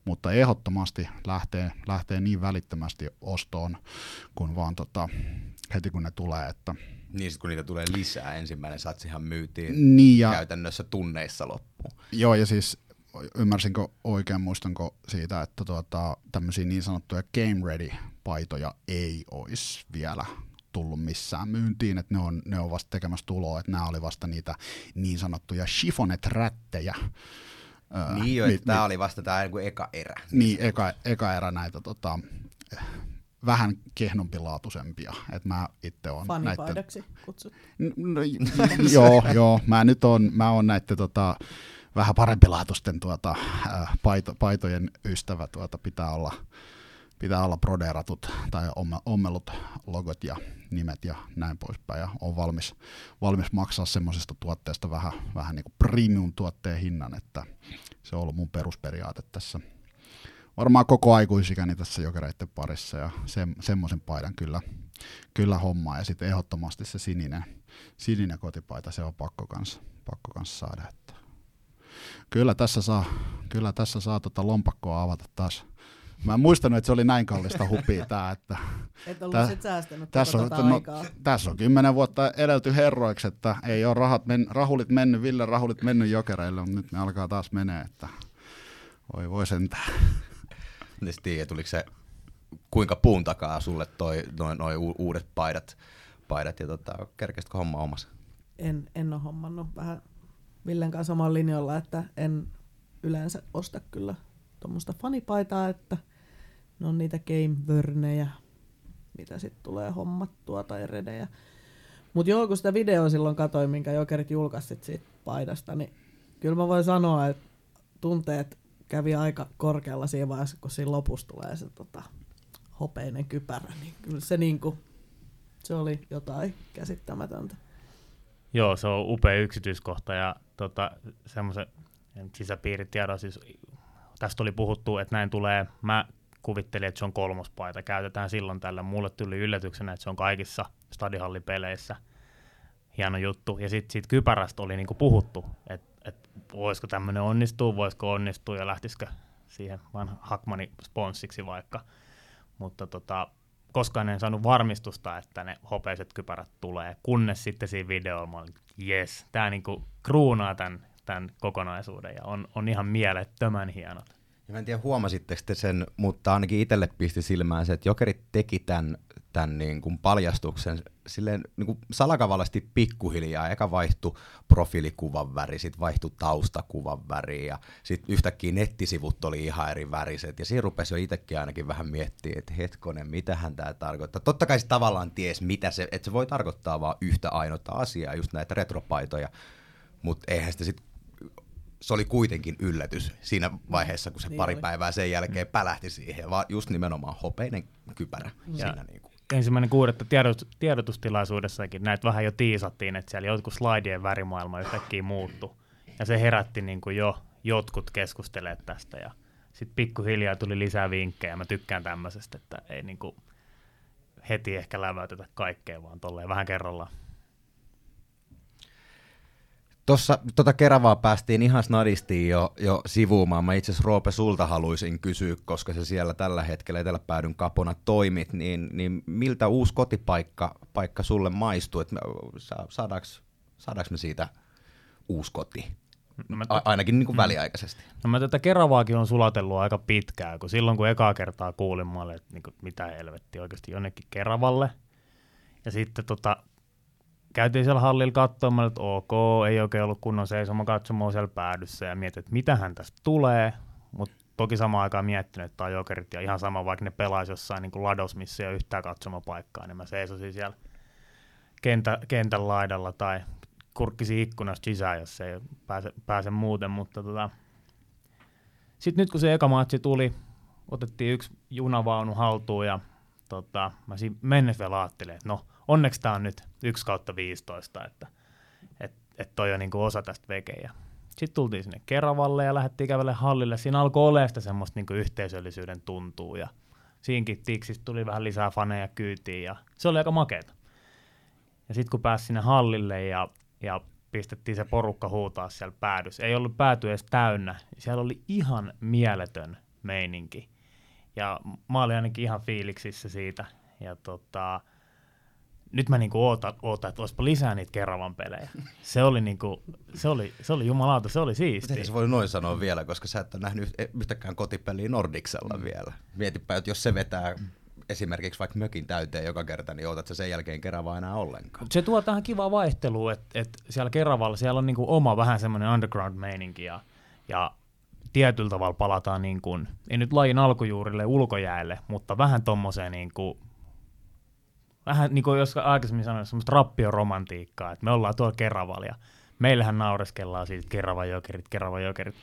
[SPEAKER 2] Mutta ehdottomasti lähtee, lähtee niin välittömästi ostoon, kun vaan tota, heti kun ne tulee. Että
[SPEAKER 1] niin kun niitä tulee lisää, ensimmäinen satsihan myytiin
[SPEAKER 2] niin ja,
[SPEAKER 1] käytännössä tunneissa loppuun.
[SPEAKER 2] Joo, ja siis ymmärsinkö oikein, muistanko siitä, että tuota, tämmöisiä niin sanottuja game ready paitoja ei olisi vielä tullut missään myyntiin, että ne on, ne on vasta tekemässä tuloa, että nämä oli vasta niitä niin sanottuja chifonet-rättejä.
[SPEAKER 1] Niin jo, tämä oli vasta tämä eka erä.
[SPEAKER 2] Niin, eka, eka erä näitä tota, vähän kehnompilaatuisempia. Että mä itse on
[SPEAKER 4] Fanipaidaksi näitten... kutsut.
[SPEAKER 2] No, joo, joo, mä nyt on, mä on näiden tota, vähän parempilaatuisten tuota, paito, paitojen ystävä tuota, pitää olla pitää olla prodeeratut tai ommellut logot ja nimet ja näin poispäin. Ja on valmis, valmis maksaa semmoisesta tuotteesta vähän, vähän niin kuin premium-tuotteen hinnan, että se on ollut mun perusperiaate tässä. Varmaan koko aikuisikäni tässä jokereiden parissa ja se, semmoisen paidan kyllä, kyllä hommaa. Ja sitten ehdottomasti se sininen, sininen kotipaita, se on pakko kanssa, pakko kanssa saada. Että kyllä tässä saa, kyllä tässä saa tota lompakkoa avata taas Mä en muistanut, että se oli näin kallista hupia tää, että...
[SPEAKER 4] Et ollut tä, sit säästänyt
[SPEAKER 2] tässä on, no, tässä on kymmenen vuotta edelty herroiksi, että ei ole rahat men, rahulit mennyt, Ville rahulit mennyt jokereille, mutta nyt ne alkaa taas menee, että voi voi sentään.
[SPEAKER 1] Niin tiedä, tuliko se kuinka puun takaa sulle toi, noin noi uudet paidat, paidat ja tota, kerkesitkö homma omassa?
[SPEAKER 4] En, en ole hommannut vähän Villen kanssa samalla linjalla, että en yleensä osta kyllä tuommoista fanipaitaa, että ne on niitä game mitä sitten tulee hommattua tai redejä. Mutta joo, kun sitä videoa silloin katsoin, minkä Jokerit julkaisit siitä paidasta, niin kyllä mä voin sanoa, että tunteet kävi aika korkealla siinä vaiheessa, kun siinä lopussa tulee se tota, hopeinen kypärä, niin kyllä se niinku, se oli jotain käsittämätöntä.
[SPEAKER 3] Joo, se on upea yksityiskohta ja tota, semmoisen sisäpiiritiedon, siis tästä oli puhuttu, että näin tulee. Mä kuvittelin, että se on kolmospaita. Käytetään silloin tällä. Mulle tuli yllätyksenä, että se on kaikissa stadihallipeleissä. Hieno juttu. Ja sitten siitä kypärästä oli niinku puhuttu, että et voisiko tämmöinen onnistua, voisiko onnistua ja lähtisikö siihen vaan Hakmani sponssiksi vaikka. Mutta tota, koskaan en saanut varmistusta, että ne hopeiset kypärät tulee, kunnes sitten siinä videolla mä olin, yes, tämä niinku kruunaa tämän, tämän kokonaisuuden ja on, on ihan mielettömän hienot.
[SPEAKER 1] Ja mä en tiedä huomasitteko te sen, mutta ainakin itselle pisti silmään se, että Jokerit teki tämän, tämän niin kuin paljastuksen silleen niin kuin salakavallasti pikkuhiljaa. Eka vaihtui profiilikuvan väri, sitten vaihtui taustakuvan väri ja sitten yhtäkkiä nettisivut oli ihan eri väriset. Ja siinä rupesi jo itsekin ainakin vähän miettimään, että hetkonen, mitähän tämä tarkoittaa. Totta kai se tavallaan ties, mitä se, että se voi tarkoittaa vaan yhtä ainoata asiaa, just näitä retropaitoja. Mutta eihän sitä sitten se oli kuitenkin yllätys siinä vaiheessa, kun se niin pari oli. päivää sen jälkeen pälähti siihen, vaan just nimenomaan hopeinen kypärä ja siinä niin kuin.
[SPEAKER 3] Ensimmäinen kuudetta tiedot, tiedotustilaisuudessakin näitä vähän jo tiisattiin, että siellä jotkut slaidien värimaailma yhtäkkiä muuttu. Ja se herätti niin kuin jo jotkut keskustelemaan tästä ja sitten pikkuhiljaa tuli lisää vinkkejä. Mä tykkään tämmöisestä, että ei niin kuin heti ehkä läväytetä kaikkea, vaan tolleen vähän kerrallaan.
[SPEAKER 1] Tuossa tota Keravaa päästiin ihan snadisti jo, jo sivuumaan. Mä itse asiassa Roope sulta haluaisin kysyä, koska se siellä tällä hetkellä Eteläpäädyn kapona toimit, niin, niin miltä uusi kotipaikka paikka sulle maistuu? Et me, saadaanko, saadaanko me siitä uusi koti? No mä t- ainakin niin kuin mm. väliaikaisesti.
[SPEAKER 3] No mä tätä Keravaakin on sulatellut aika pitkään, kun silloin kun ekaa kertaa kuulin, mä olin, että niin kuin, mitä helvetti oikeasti jonnekin Keravalle. Ja sitten tota, käytiin siellä hallilla katsomaan, että ok, ei oikein ollut kunnon seisoma katsomaan siellä päädyssä ja mietin, että mitähän tästä tulee, mutta toki samaan aikaan miettinyt, että tämä jokerit ja ihan sama, vaikka ne pelaisi jossain niin kuin lados, missä ei ole yhtään katsomapaikkaa, niin mä seisosin siellä kentä, kentän laidalla tai kurkkisi ikkunasta sisään, jos ei pääse, pääse muuten, mutta tota, sitten nyt kun se eka matsi tuli, otettiin yksi junavaunu haltuun ja tota, mä siinä mennessä vielä ajattelin, että no, onneksi tämä on nyt 1 kautta 15, että et, et toi on niinku osa tästä vekejä. Sitten tultiin sinne Keravalle ja lähdettiin kävelle hallille. Siinä alkoi olemaan sitä semmoista niinku yhteisöllisyyden tuntuu ja siinkin tiksistä tuli vähän lisää faneja kyytiin ja se oli aika makeeta. Ja sitten kun pääsi sinne hallille ja, ja pistettiin se porukka huutaa siellä päädyssä, ei ollut pääty edes täynnä, siellä oli ihan mieletön meininki. Ja mä olin ainakin ihan fiiliksissä siitä. Ja tota, nyt mä niinku ootan, ootan, että olisipa lisää niitä Keravan pelejä. Se oli, niinku, se oli, se oli jumalauta, se oli siisti.
[SPEAKER 1] Miten se voi noin sanoa vielä, koska sä et ole nähnyt yhtäkään kotipeliä Nordiksella mm. vielä. Mietipä, että jos se vetää esimerkiksi vaikka mökin täyteen joka kerta, niin ootat sen jälkeen Keravaa enää ollenkaan.
[SPEAKER 3] Se tuo tähän kivaa vaihtelua, että, että siellä Keravalla siellä on niinku oma vähän semmoinen underground-meininki ja, ja tietyllä tavalla palataan niin kuin, ei nyt lajin alkujuurille ulkojäälle, mutta vähän tommoseen niin kuin vähän niin kuin jos aikaisemmin sanoin, semmoista rappioromantiikkaa, että me ollaan tuolla Keravalla ja meillähän naureskellaan siitä Keravan jokerit, Keravan jokerit.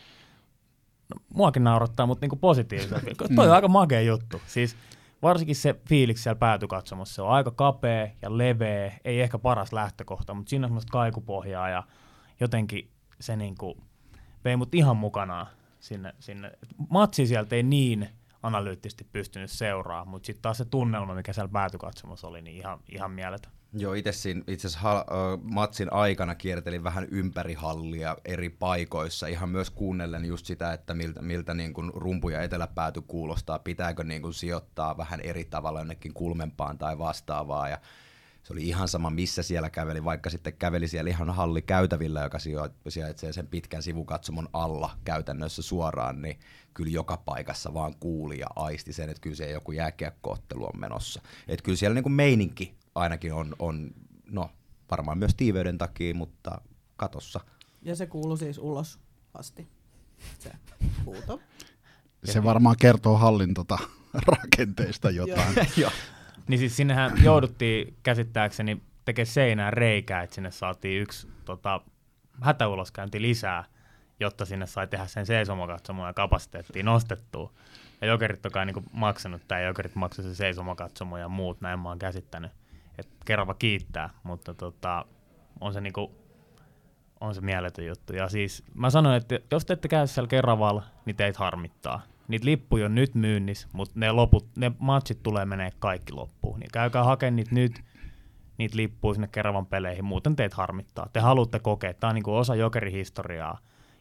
[SPEAKER 3] No, muakin naurattaa, mutta niin positiivisesti. Toi on aika makea juttu. Siis varsinkin se fiiliksi siellä päätykatsomossa, se on aika kapea ja leveä, ei ehkä paras lähtökohta, mutta siinä on semmoista kaikupohjaa ja jotenkin se niin kuin vei mut ihan mukanaan sinne. sinne. Matsi sieltä ei niin analyyttisesti pystynyt seuraamaan, mutta sitten taas se tunnelma, mikä siellä päätykatsomossa oli, niin ihan, ihan mieletön.
[SPEAKER 1] Joo, itse itse asiassa matsin aikana kiertelin vähän ympäri hallia eri paikoissa, ihan myös kuunnellen just sitä, että miltä, miltä niin kuin rumpu ja eteläpääty kuulostaa, pitääkö niin kuin sijoittaa vähän eri tavalla jonnekin kulmempaan tai vastaavaa, ja se oli ihan sama, missä siellä käveli, vaikka sitten käveli siellä ihan halli käytävillä, joka sijaitsee sen pitkän sivukatsomon alla käytännössä suoraan, niin kyllä joka paikassa vaan kuuli ja aisti sen, että kyllä se joku jääkiekkoottelu on menossa. Että kyllä siellä niin kuin meininki ainakin on, on, no varmaan myös tiiveyden takia, mutta katossa.
[SPEAKER 4] Ja se kuuluu siis ulos asti, se huuto.
[SPEAKER 2] Se varmaan kertoo hallin tota, rakenteista jotain.
[SPEAKER 3] Joo. Niin siis sinnehän jouduttiin käsittääkseni tekemään seinään reikää, että sinne saatiin yksi tota, hätäuloskäynti lisää, jotta sinne sai tehdä sen seisomakatsomun ja kapasiteettiin nostettua. Ja jokerit on niin maksanut, tai jokerit maksoi se seisomakatsomu ja muut, näin mä oon käsittänyt. Että Kerava kiittää, mutta tota, on se niinku, on se mieletön juttu. Ja siis mä sanoin, että jos te ette käy siellä Keravalla, niin teitä harmittaa. Niitä lippuja on nyt myynnissä, mutta ne, loput, ne matchit tulee menee kaikki loppuun. Niin käykää hakemaan niitä nyt, niitä lippuja sinne Keravan peleihin, muuten teet harmittaa. Te haluatte kokea, tämä on niinku osa jokerihistoriaa,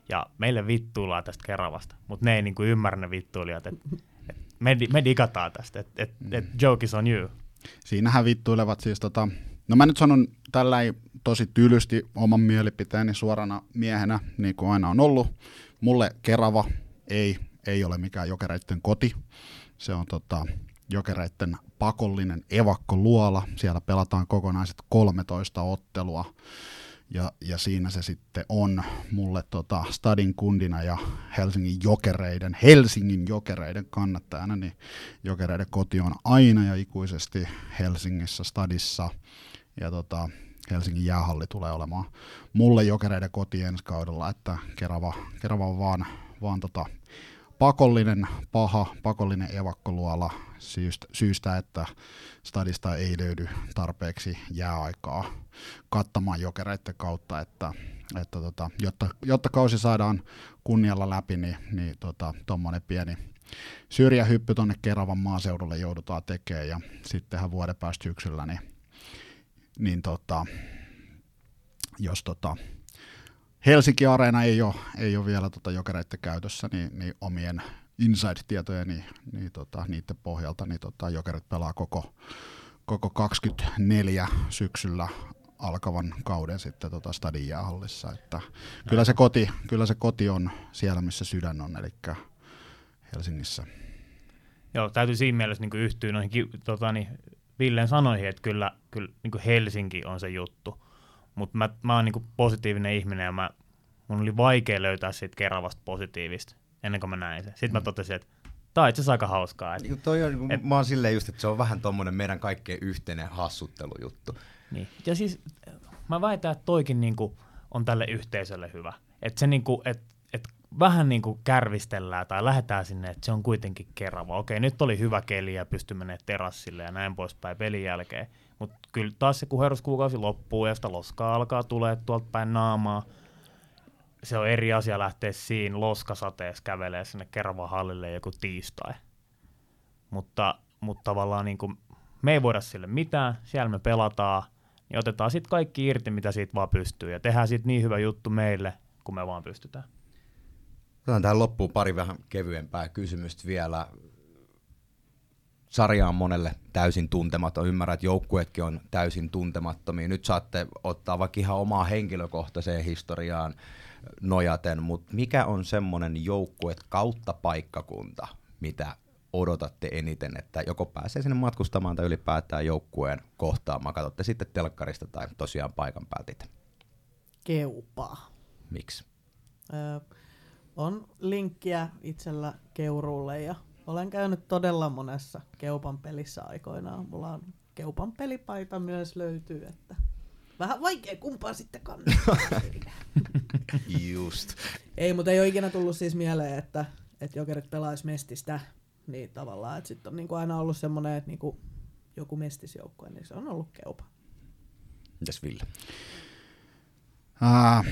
[SPEAKER 3] ja meille vittuillaan tästä Keravasta, mutta ne ei niinku ymmärrä ne vittuilijat, että et me, me digataan tästä, että et, et joke is on you.
[SPEAKER 2] Siinähän vittuilevat siis tota, no mä nyt sanon tällä tosi tylysti oman mielipiteeni suorana miehenä, niin kuin aina on ollut. Mulle Kerava ei, ei ole mikään jokereiden koti. Se on tota, jokereiden pakollinen evakkoluola. Siellä pelataan kokonaiset 13 ottelua. Ja, ja siinä se sitten on mulle tota, Stadin kundina ja Helsingin jokereiden, Helsingin jokereiden kannattajana, niin jokereiden koti on aina ja ikuisesti Helsingissä Stadissa. Ja tota, Helsingin jäähalli tulee olemaan mulle jokereiden koti ensi kaudella, että Kerava, Kerava on vaan, vaan tota, pakollinen paha, pakollinen evakkoluola syystä, syystä, että stadista ei löydy tarpeeksi jääaikaa kattamaan jokereiden kautta, että, että tota, jotta, jotta kausi saadaan kunnialla läpi, niin, niin tuommoinen tota, pieni syrjähyppy tuonne Keravan maaseudulle joudutaan tekemään ja sittenhän vuoden päästä syksyllä, niin, niin tota, jos tota, Helsinki Areena ei ole, ei ole vielä tota jokereiden käytössä, niin, niin omien inside-tietoja, niin, niin tota, niiden pohjalta niin tota, jokerit pelaa koko, koko 24 syksyllä alkavan kauden sitten tota Stadin jäähallissa. Että kyllä, se koti, kyllä se koti on siellä, missä sydän on, eli Helsingissä.
[SPEAKER 3] Joo, täytyy siinä mielessä niin yhtyä noihin tota, niin, Villen sanoihin, että kyllä, kyllä niin Helsinki on se juttu. Mutta mä, mä oon niin positiivinen ihminen ja mä, mun oli vaikea löytää siitä Keravasta positiivista ennen kuin mä näin sen. Sitten mm. mä totesin, että Tämä on itse asiassa aika hauskaa.
[SPEAKER 1] Että, niin, toi on, et, mä oon silleen just, että se on vähän tommonen meidän kaikkien yhteinen hassuttelujuttu.
[SPEAKER 3] Niin. Ja siis mä väitän, että toikin niinku on tälle yhteisölle hyvä. Että se niinku, et, et vähän niinku kärvistellään tai lähdetään sinne, että se on kuitenkin kerrava. Okei, nyt oli hyvä keli ja pystyi menemään terassille ja näin poispäin pelin jälkeen. Mutta kyllä taas se kuheruskuukausi loppuu ja sitä loskaa alkaa tulee tuolta päin naamaa – se on eri asia lähteä siinä loskasateessa kävelee sinne Keravahallille joku tiistai. Mutta, mutta tavallaan niin kuin, me ei voida sille mitään, siellä me pelataan, niin otetaan sitten kaikki irti, mitä siitä vaan pystyy, ja tehdään sitten niin hyvä juttu meille, kun me vaan pystytään.
[SPEAKER 1] Tähän loppuun pari vähän kevyempää kysymystä vielä. Sarja on monelle täysin tuntematon. Ymmärrän, että joukkueetkin on täysin tuntemattomia. Nyt saatte ottaa vaikka ihan omaa henkilökohtaiseen historiaan nojaten, mutta mikä on semmoinen joukkue kautta paikkakunta, mitä odotatte eniten, että joko pääsee sinne matkustamaan tai ylipäätään joukkueen kohtaamaan, katsotte sitten telkkarista tai tosiaan paikan päältä
[SPEAKER 4] Keupaa.
[SPEAKER 1] Miksi?
[SPEAKER 4] Öö, on linkkiä itsellä Keuruulle ja olen käynyt todella monessa Keupan pelissä aikoinaan. Mulla on Keupan pelipaita myös löytyy, että vähän vaikea kumpaa sitten kannattaa.
[SPEAKER 1] Just.
[SPEAKER 4] Ei, mutta ei ole ikinä tullut siis mieleen, että, että jokerit pelaisi mestistä. Niin tavallaan, että sitten on niinku aina ollut semmoinen, että niinku joku mestisjoukkue, niin se on ollut keupa.
[SPEAKER 1] Mitäs Ville?
[SPEAKER 2] Äh,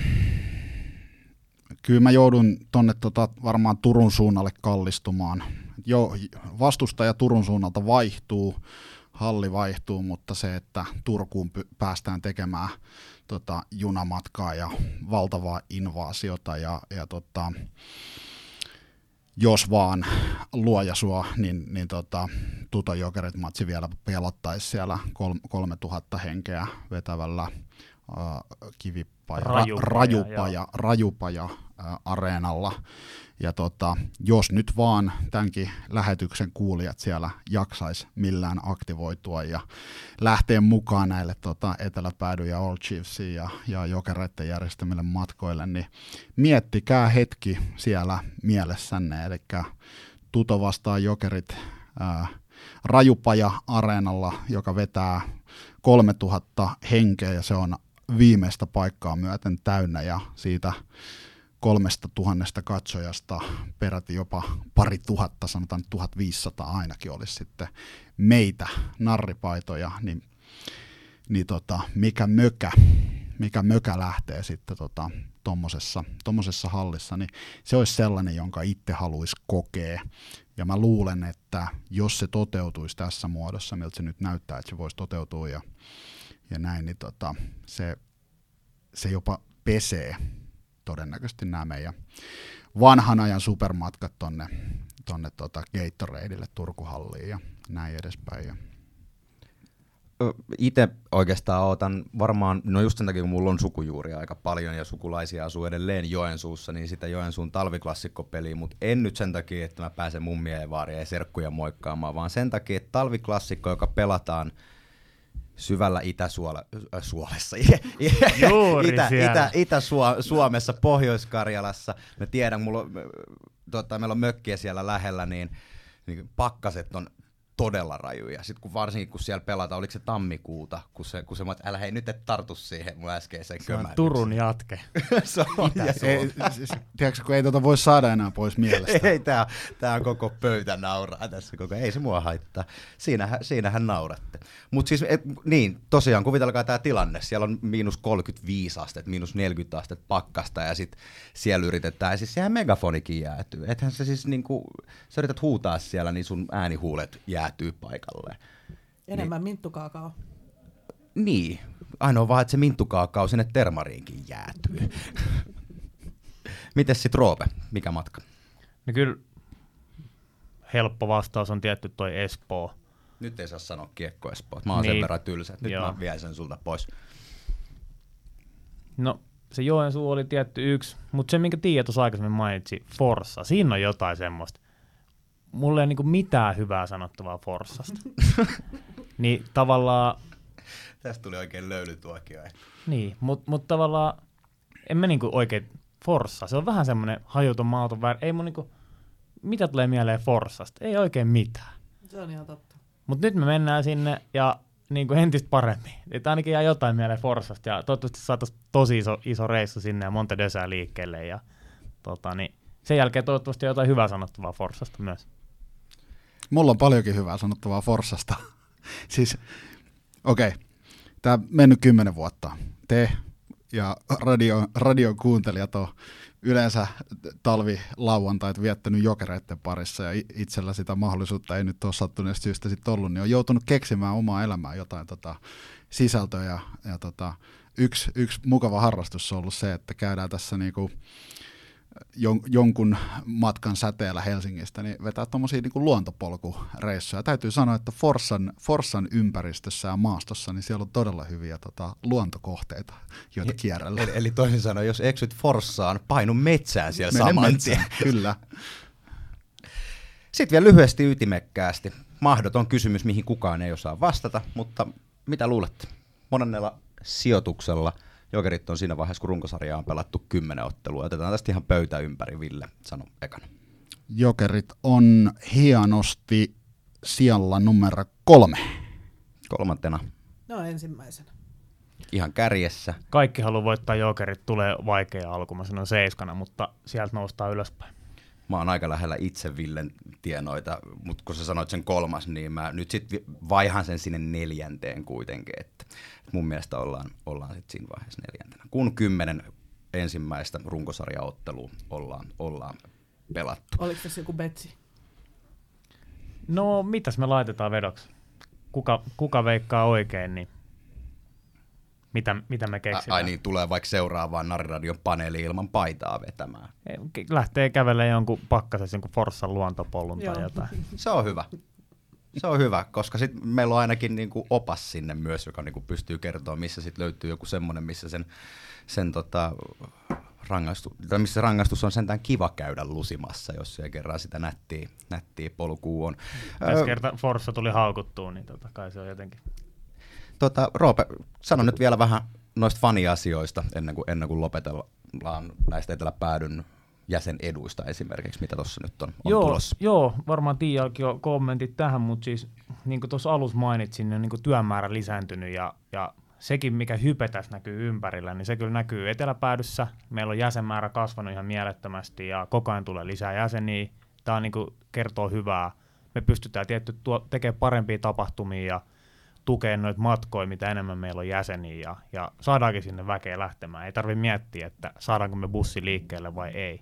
[SPEAKER 2] kyllä mä joudun tonne tota, varmaan Turun suunnalle kallistumaan. Jo, vastustaja Turun suunnalta vaihtuu, halli vaihtuu, mutta se, että Turkuun päästään tekemään tota, junamatkaa ja valtavaa invaasiota ja, ja tota, jos vaan luoja sua, niin, niin tota, Tuto Jokerit matsi vielä pelottaisi siellä kol, 3000 henkeä vetävällä äh, kivipaja, rajupaja, ra, rajupaja, rajupaja äh, areenalla ja tota, jos nyt vaan tämänkin lähetyksen kuulijat siellä jaksais millään aktivoitua ja lähteä mukaan näille tota, Eteläpäädy ja All Chiefsiin ja, ja jokereiden järjestämille matkoille, niin miettikää hetki siellä mielessänne, eli Tuto vastaa jokerit ää, Rajupaja-areenalla, joka vetää 3000 henkeä ja se on viimeistä paikkaa myöten täynnä ja siitä kolmesta tuhannesta katsojasta peräti jopa pari tuhatta, sanotaan 1500 ainakin olisi sitten meitä narripaitoja, niin, niin tota, mikä mökä, mikä mökä lähtee sitten tota, tommosessa, tommosessa hallissa, niin se olisi sellainen, jonka itse haluaisi kokea. Ja mä luulen, että jos se toteutuisi tässä muodossa, miltä se nyt näyttää, että se voisi toteutua ja, ja näin, niin tota, se, se jopa pesee todennäköisesti nämä meidän vanhan ajan supermatkat tonne, tonne tota Gatoradeille Turkuhalliin ja näin edespäin. Ja
[SPEAKER 1] itse oikeastaan otan varmaan, no just sen takia kun mulla on sukujuuria aika paljon ja sukulaisia asuu edelleen Joensuussa, niin sitä Joensuun talviklassikkopeliä, mutta en nyt sen takia, että mä pääsen mummia ja vaaria ja serkkuja moikkaamaan, vaan sen takia, että talviklassikko, joka pelataan syvällä Itä-Suolessa, Itä, Itä, Itä-Suomessa, Pohjois-Karjalassa. Mä tiedän, mulla, tota, meillä on mökkiä siellä lähellä, niin, niin pakkaset on todella rajuja. Sitten kun varsinkin kun siellä pelataan, oliko se tammikuuta, kun se, kun se että älä hei nyt et tartu siihen mun äskeiseen
[SPEAKER 3] Se on Turun jatke.
[SPEAKER 1] se on, ja
[SPEAKER 2] ei, siis, tiedätkö, kun ei tuota voi saada enää pois mielestä.
[SPEAKER 1] ei, tää, tää on koko pöytä nauraa tässä koko, ei se mua haittaa. Siinähän, siinähän nauratte. Mutta siis, et, niin, tosiaan kuvitelkaa tämä tilanne. Siellä on miinus 35 astetta, miinus 40 astetta pakkasta ja sitten siellä yritetään, ja siis sehän megafonikin jäätyy. Ethän se siis niinku, sä yrität huutaa siellä, niin sun äänihuulet jää jäätyy paikalle.
[SPEAKER 4] Enemmän niin, minttukaakao.
[SPEAKER 1] Niin, ainoa vaan, että se minttukaakao sinne termariinkin jäätyy. Mites sit Roope, mikä matka?
[SPEAKER 3] No kyllä helppo vastaus on tietty toi Espoo.
[SPEAKER 1] Nyt ei saa sanoa kiekko Espoo. Mä oon niin. sen verran tylsä, nyt Joo. mä vien sen sulta pois.
[SPEAKER 3] No se Joensuu oli tietty yksi, mutta se minkä Tiia tuossa aikaisemmin mainitsi, Forssa, siinä on jotain semmoista mulla ei niinku mitään hyvää sanottavaa Forssasta. niin tavallaan...
[SPEAKER 1] Tästä tuli oikein löylytuokio.
[SPEAKER 3] Niin, mutta mut tavallaan en mä niinku oikein Forssa. Se on vähän semmoinen hajuton maaton väri. Ei mun niinku, mitä tulee mieleen Forssasta? Ei oikein mitään.
[SPEAKER 4] Se on ihan totta.
[SPEAKER 3] Mutta nyt me mennään sinne ja niin kuin entistä paremmin. Että ainakin jää jotain mieleen Forssasta ja toivottavasti saataisiin tosi iso, iso reissu sinne ja monta dösää liikkeelle ja tota, niin sen jälkeen toivottavasti jotain hyvää sanottavaa Forssasta myös.
[SPEAKER 2] Mulla on paljonkin hyvää sanottavaa Forsasta. siis, okei, okay. tämä mennyt kymmenen vuotta. Te ja radio, radion kuuntelijat on yleensä talvi lauantait viettänyt jokereiden parissa ja itsellä sitä mahdollisuutta ei nyt ole sattuneesta syystä sitten ollut, niin on joutunut keksimään omaa elämää jotain tota, sisältöä ja, ja tota, yksi, yksi mukava harrastus on ollut se, että käydään tässä niinku, jon, jonkun matkan säteellä Helsingistä, niin vetää tuommoisia niin luontopolkureissuja. Täytyy sanoa, että Forssan, Forssan ympäristössä ja maastossa, niin siellä on todella hyviä tota, luontokohteita, joita kierrellä.
[SPEAKER 1] Eli, eli toisin sanoen, jos eksyt Forssaan, painu metsään siellä Mene saman metsään,
[SPEAKER 2] Kyllä.
[SPEAKER 1] Sitten vielä lyhyesti ytimekkäästi. Mahdoton kysymys, mihin kukaan ei osaa vastata, mutta mitä luulette? Monennella sijoituksella – Jokerit on siinä vaiheessa, kun runkosarjaa on pelattu kymmenen ottelua. Otetaan tästä ihan pöytä ympäri, Ville, sano ekana.
[SPEAKER 2] Jokerit on hienosti sijalla numero kolme.
[SPEAKER 1] Kolmantena.
[SPEAKER 4] No ensimmäisenä.
[SPEAKER 1] Ihan kärjessä.
[SPEAKER 3] Kaikki haluaa voittaa jokerit, tulee vaikea alku, mä sanon seiskana, mutta sieltä noustaan ylöspäin.
[SPEAKER 1] Mä oon aika lähellä itse Villen tienoita, mutta kun sä sanoit sen kolmas, niin mä nyt sitten vaihan sen sinne neljänteen kuitenkin, että mun mielestä ollaan, ollaan sitten siinä vaiheessa neljäntenä. Kun kymmenen ensimmäistä runkosarjaottelua ollaan, ollaan pelattu.
[SPEAKER 4] Oliko tässä joku betsi?
[SPEAKER 3] No, mitäs me laitetaan vedoksi? Kuka, kuka veikkaa oikein, niin mitä, mitä me keksitään.
[SPEAKER 1] Ai niin, tulee vaikka seuraavaan Nariradion paneeli ilman paitaa vetämään.
[SPEAKER 3] Lähtee kävelemään jonkun pakkasessa jonkun Forssan luontopollun tai jotain.
[SPEAKER 1] Se on hyvä. Se on hyvä, koska sit meillä on ainakin niinku opas sinne myös, joka niinku pystyy kertoa, missä sit löytyy joku semmoinen, missä sen, sen tota, rangaistu, tai missä rangaistus on sentään kiva käydä lusimassa, jos se kerran sitä nättiä, nättiä polkua on.
[SPEAKER 3] Tässä kerta Forssa tuli haukuttua, niin tota, kai se on jotenkin
[SPEAKER 1] Tota, Roope, sano nyt vielä vähän noista faniasioista ennen kuin, ennen kuin lopetellaan näistä Eteläpäädyn jäseneduista esimerkiksi, mitä tuossa nyt on, on
[SPEAKER 3] joo,
[SPEAKER 1] tulossa.
[SPEAKER 3] Joo, varmaan Tiiakin jo kommentit tähän, mutta siis niin kuin tuossa alussa mainitsin, niin, niin kuin työmäärä lisääntynyt ja, ja sekin, mikä hype tässä näkyy ympärillä, niin se kyllä näkyy eteläpäädyssä. Meillä on jäsenmäärä kasvanut ihan mielettömästi ja koko ajan tulee lisää jäseniä. Tämä niin kuin kertoo hyvää. Me pystytään tietty tuo, tekemään parempia tapahtumia ja tukea noita matkoja, mitä enemmän meillä on jäseniä ja, ja saadaankin sinne väkeä lähtemään. Ei tarvitse miettiä, että saadaanko me bussi liikkeelle vai ei.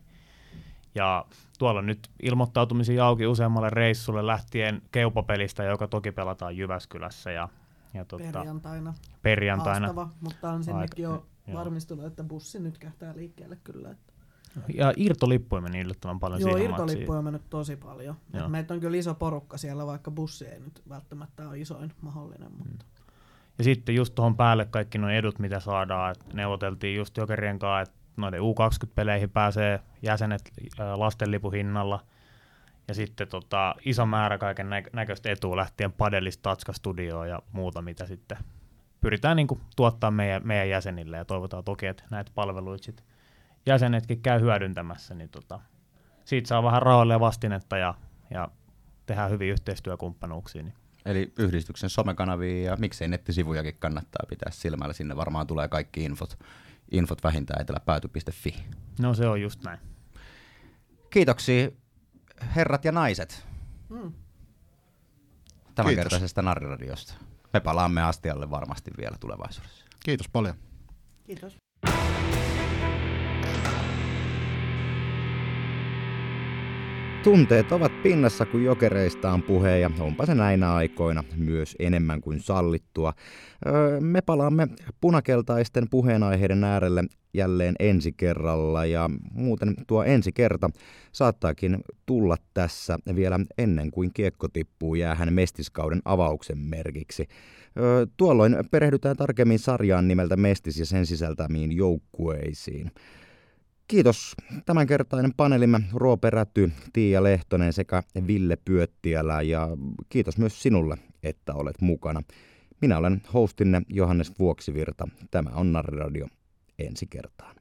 [SPEAKER 3] Ja tuolla on nyt ilmoittautumisia auki useammalle reissulle lähtien keupapelistä, joka toki pelataan Jyväskylässä. Ja, ja tota,
[SPEAKER 4] Perjantaina.
[SPEAKER 3] perjantaina.
[SPEAKER 4] Haastava, mutta on sinnekin jo varmistunut, että bussi nyt kähtää liikkeelle kyllä. Että.
[SPEAKER 3] Ja irtolippuja meni yllättävän paljon
[SPEAKER 4] Joo,
[SPEAKER 3] siihen
[SPEAKER 4] irtolippuja on mennyt tosi paljon. Et meitä on kyllä iso porukka siellä, vaikka bussi ei nyt välttämättä ole isoin mahdollinen. Mutta.
[SPEAKER 3] Ja sitten just tuohon päälle kaikki nuo edut, mitä saadaan. Et neuvoteltiin just Jokerien kanssa, että noiden U20-peleihin pääsee jäsenet lastenlipuhinnalla. Ja sitten tota, iso määrä kaiken nä- näköistä etua lähtien padelista, Tatska-studioon ja muuta, mitä sitten pyritään niin kuin, tuottaa meidän, meidän jäsenille. Ja toivotaan toki, että näitä palveluita sit jäsenetkin käy hyödyntämässä. Niin tota, siitä saa vähän rahoille ja vastinetta ja, ja tehdään hyviä yhteistyökumppanuuksia. Niin
[SPEAKER 1] Eli yhdistyksen somekanavia ja miksei nettisivujakin kannattaa pitää silmällä. Sinne varmaan tulee kaikki infot, infot vähintään eteläpääty.fi.
[SPEAKER 3] No se on just näin.
[SPEAKER 1] Kiitoksia herrat ja naiset
[SPEAKER 4] Mm.
[SPEAKER 1] tämänkertaisesta Narriradiosta. Me palaamme astialle varmasti vielä tulevaisuudessa.
[SPEAKER 2] Kiitos paljon.
[SPEAKER 4] Kiitos.
[SPEAKER 1] Tunteet ovat pinnassa, kun jokereista on puhe ja onpa se näinä aikoina myös enemmän kuin sallittua. Öö, me palaamme punakeltaisten puheenaiheiden äärelle jälleen ensi kerralla ja muuten tuo ensi kerta saattaakin tulla tässä vielä ennen kuin kiekko tippuu jäähän mestiskauden avauksen merkiksi. Öö, tuolloin perehdytään tarkemmin sarjaan nimeltä Mestis ja sen sisältämiin joukkueisiin. Kiitos tämänkertainen paneelimme Roope Räty, Tiia Lehtonen sekä Ville Pyöttiälä ja kiitos myös sinulle, että olet mukana. Minä olen hostinne Johannes Vuoksivirta. Tämä on Narriradio ensi kertaa.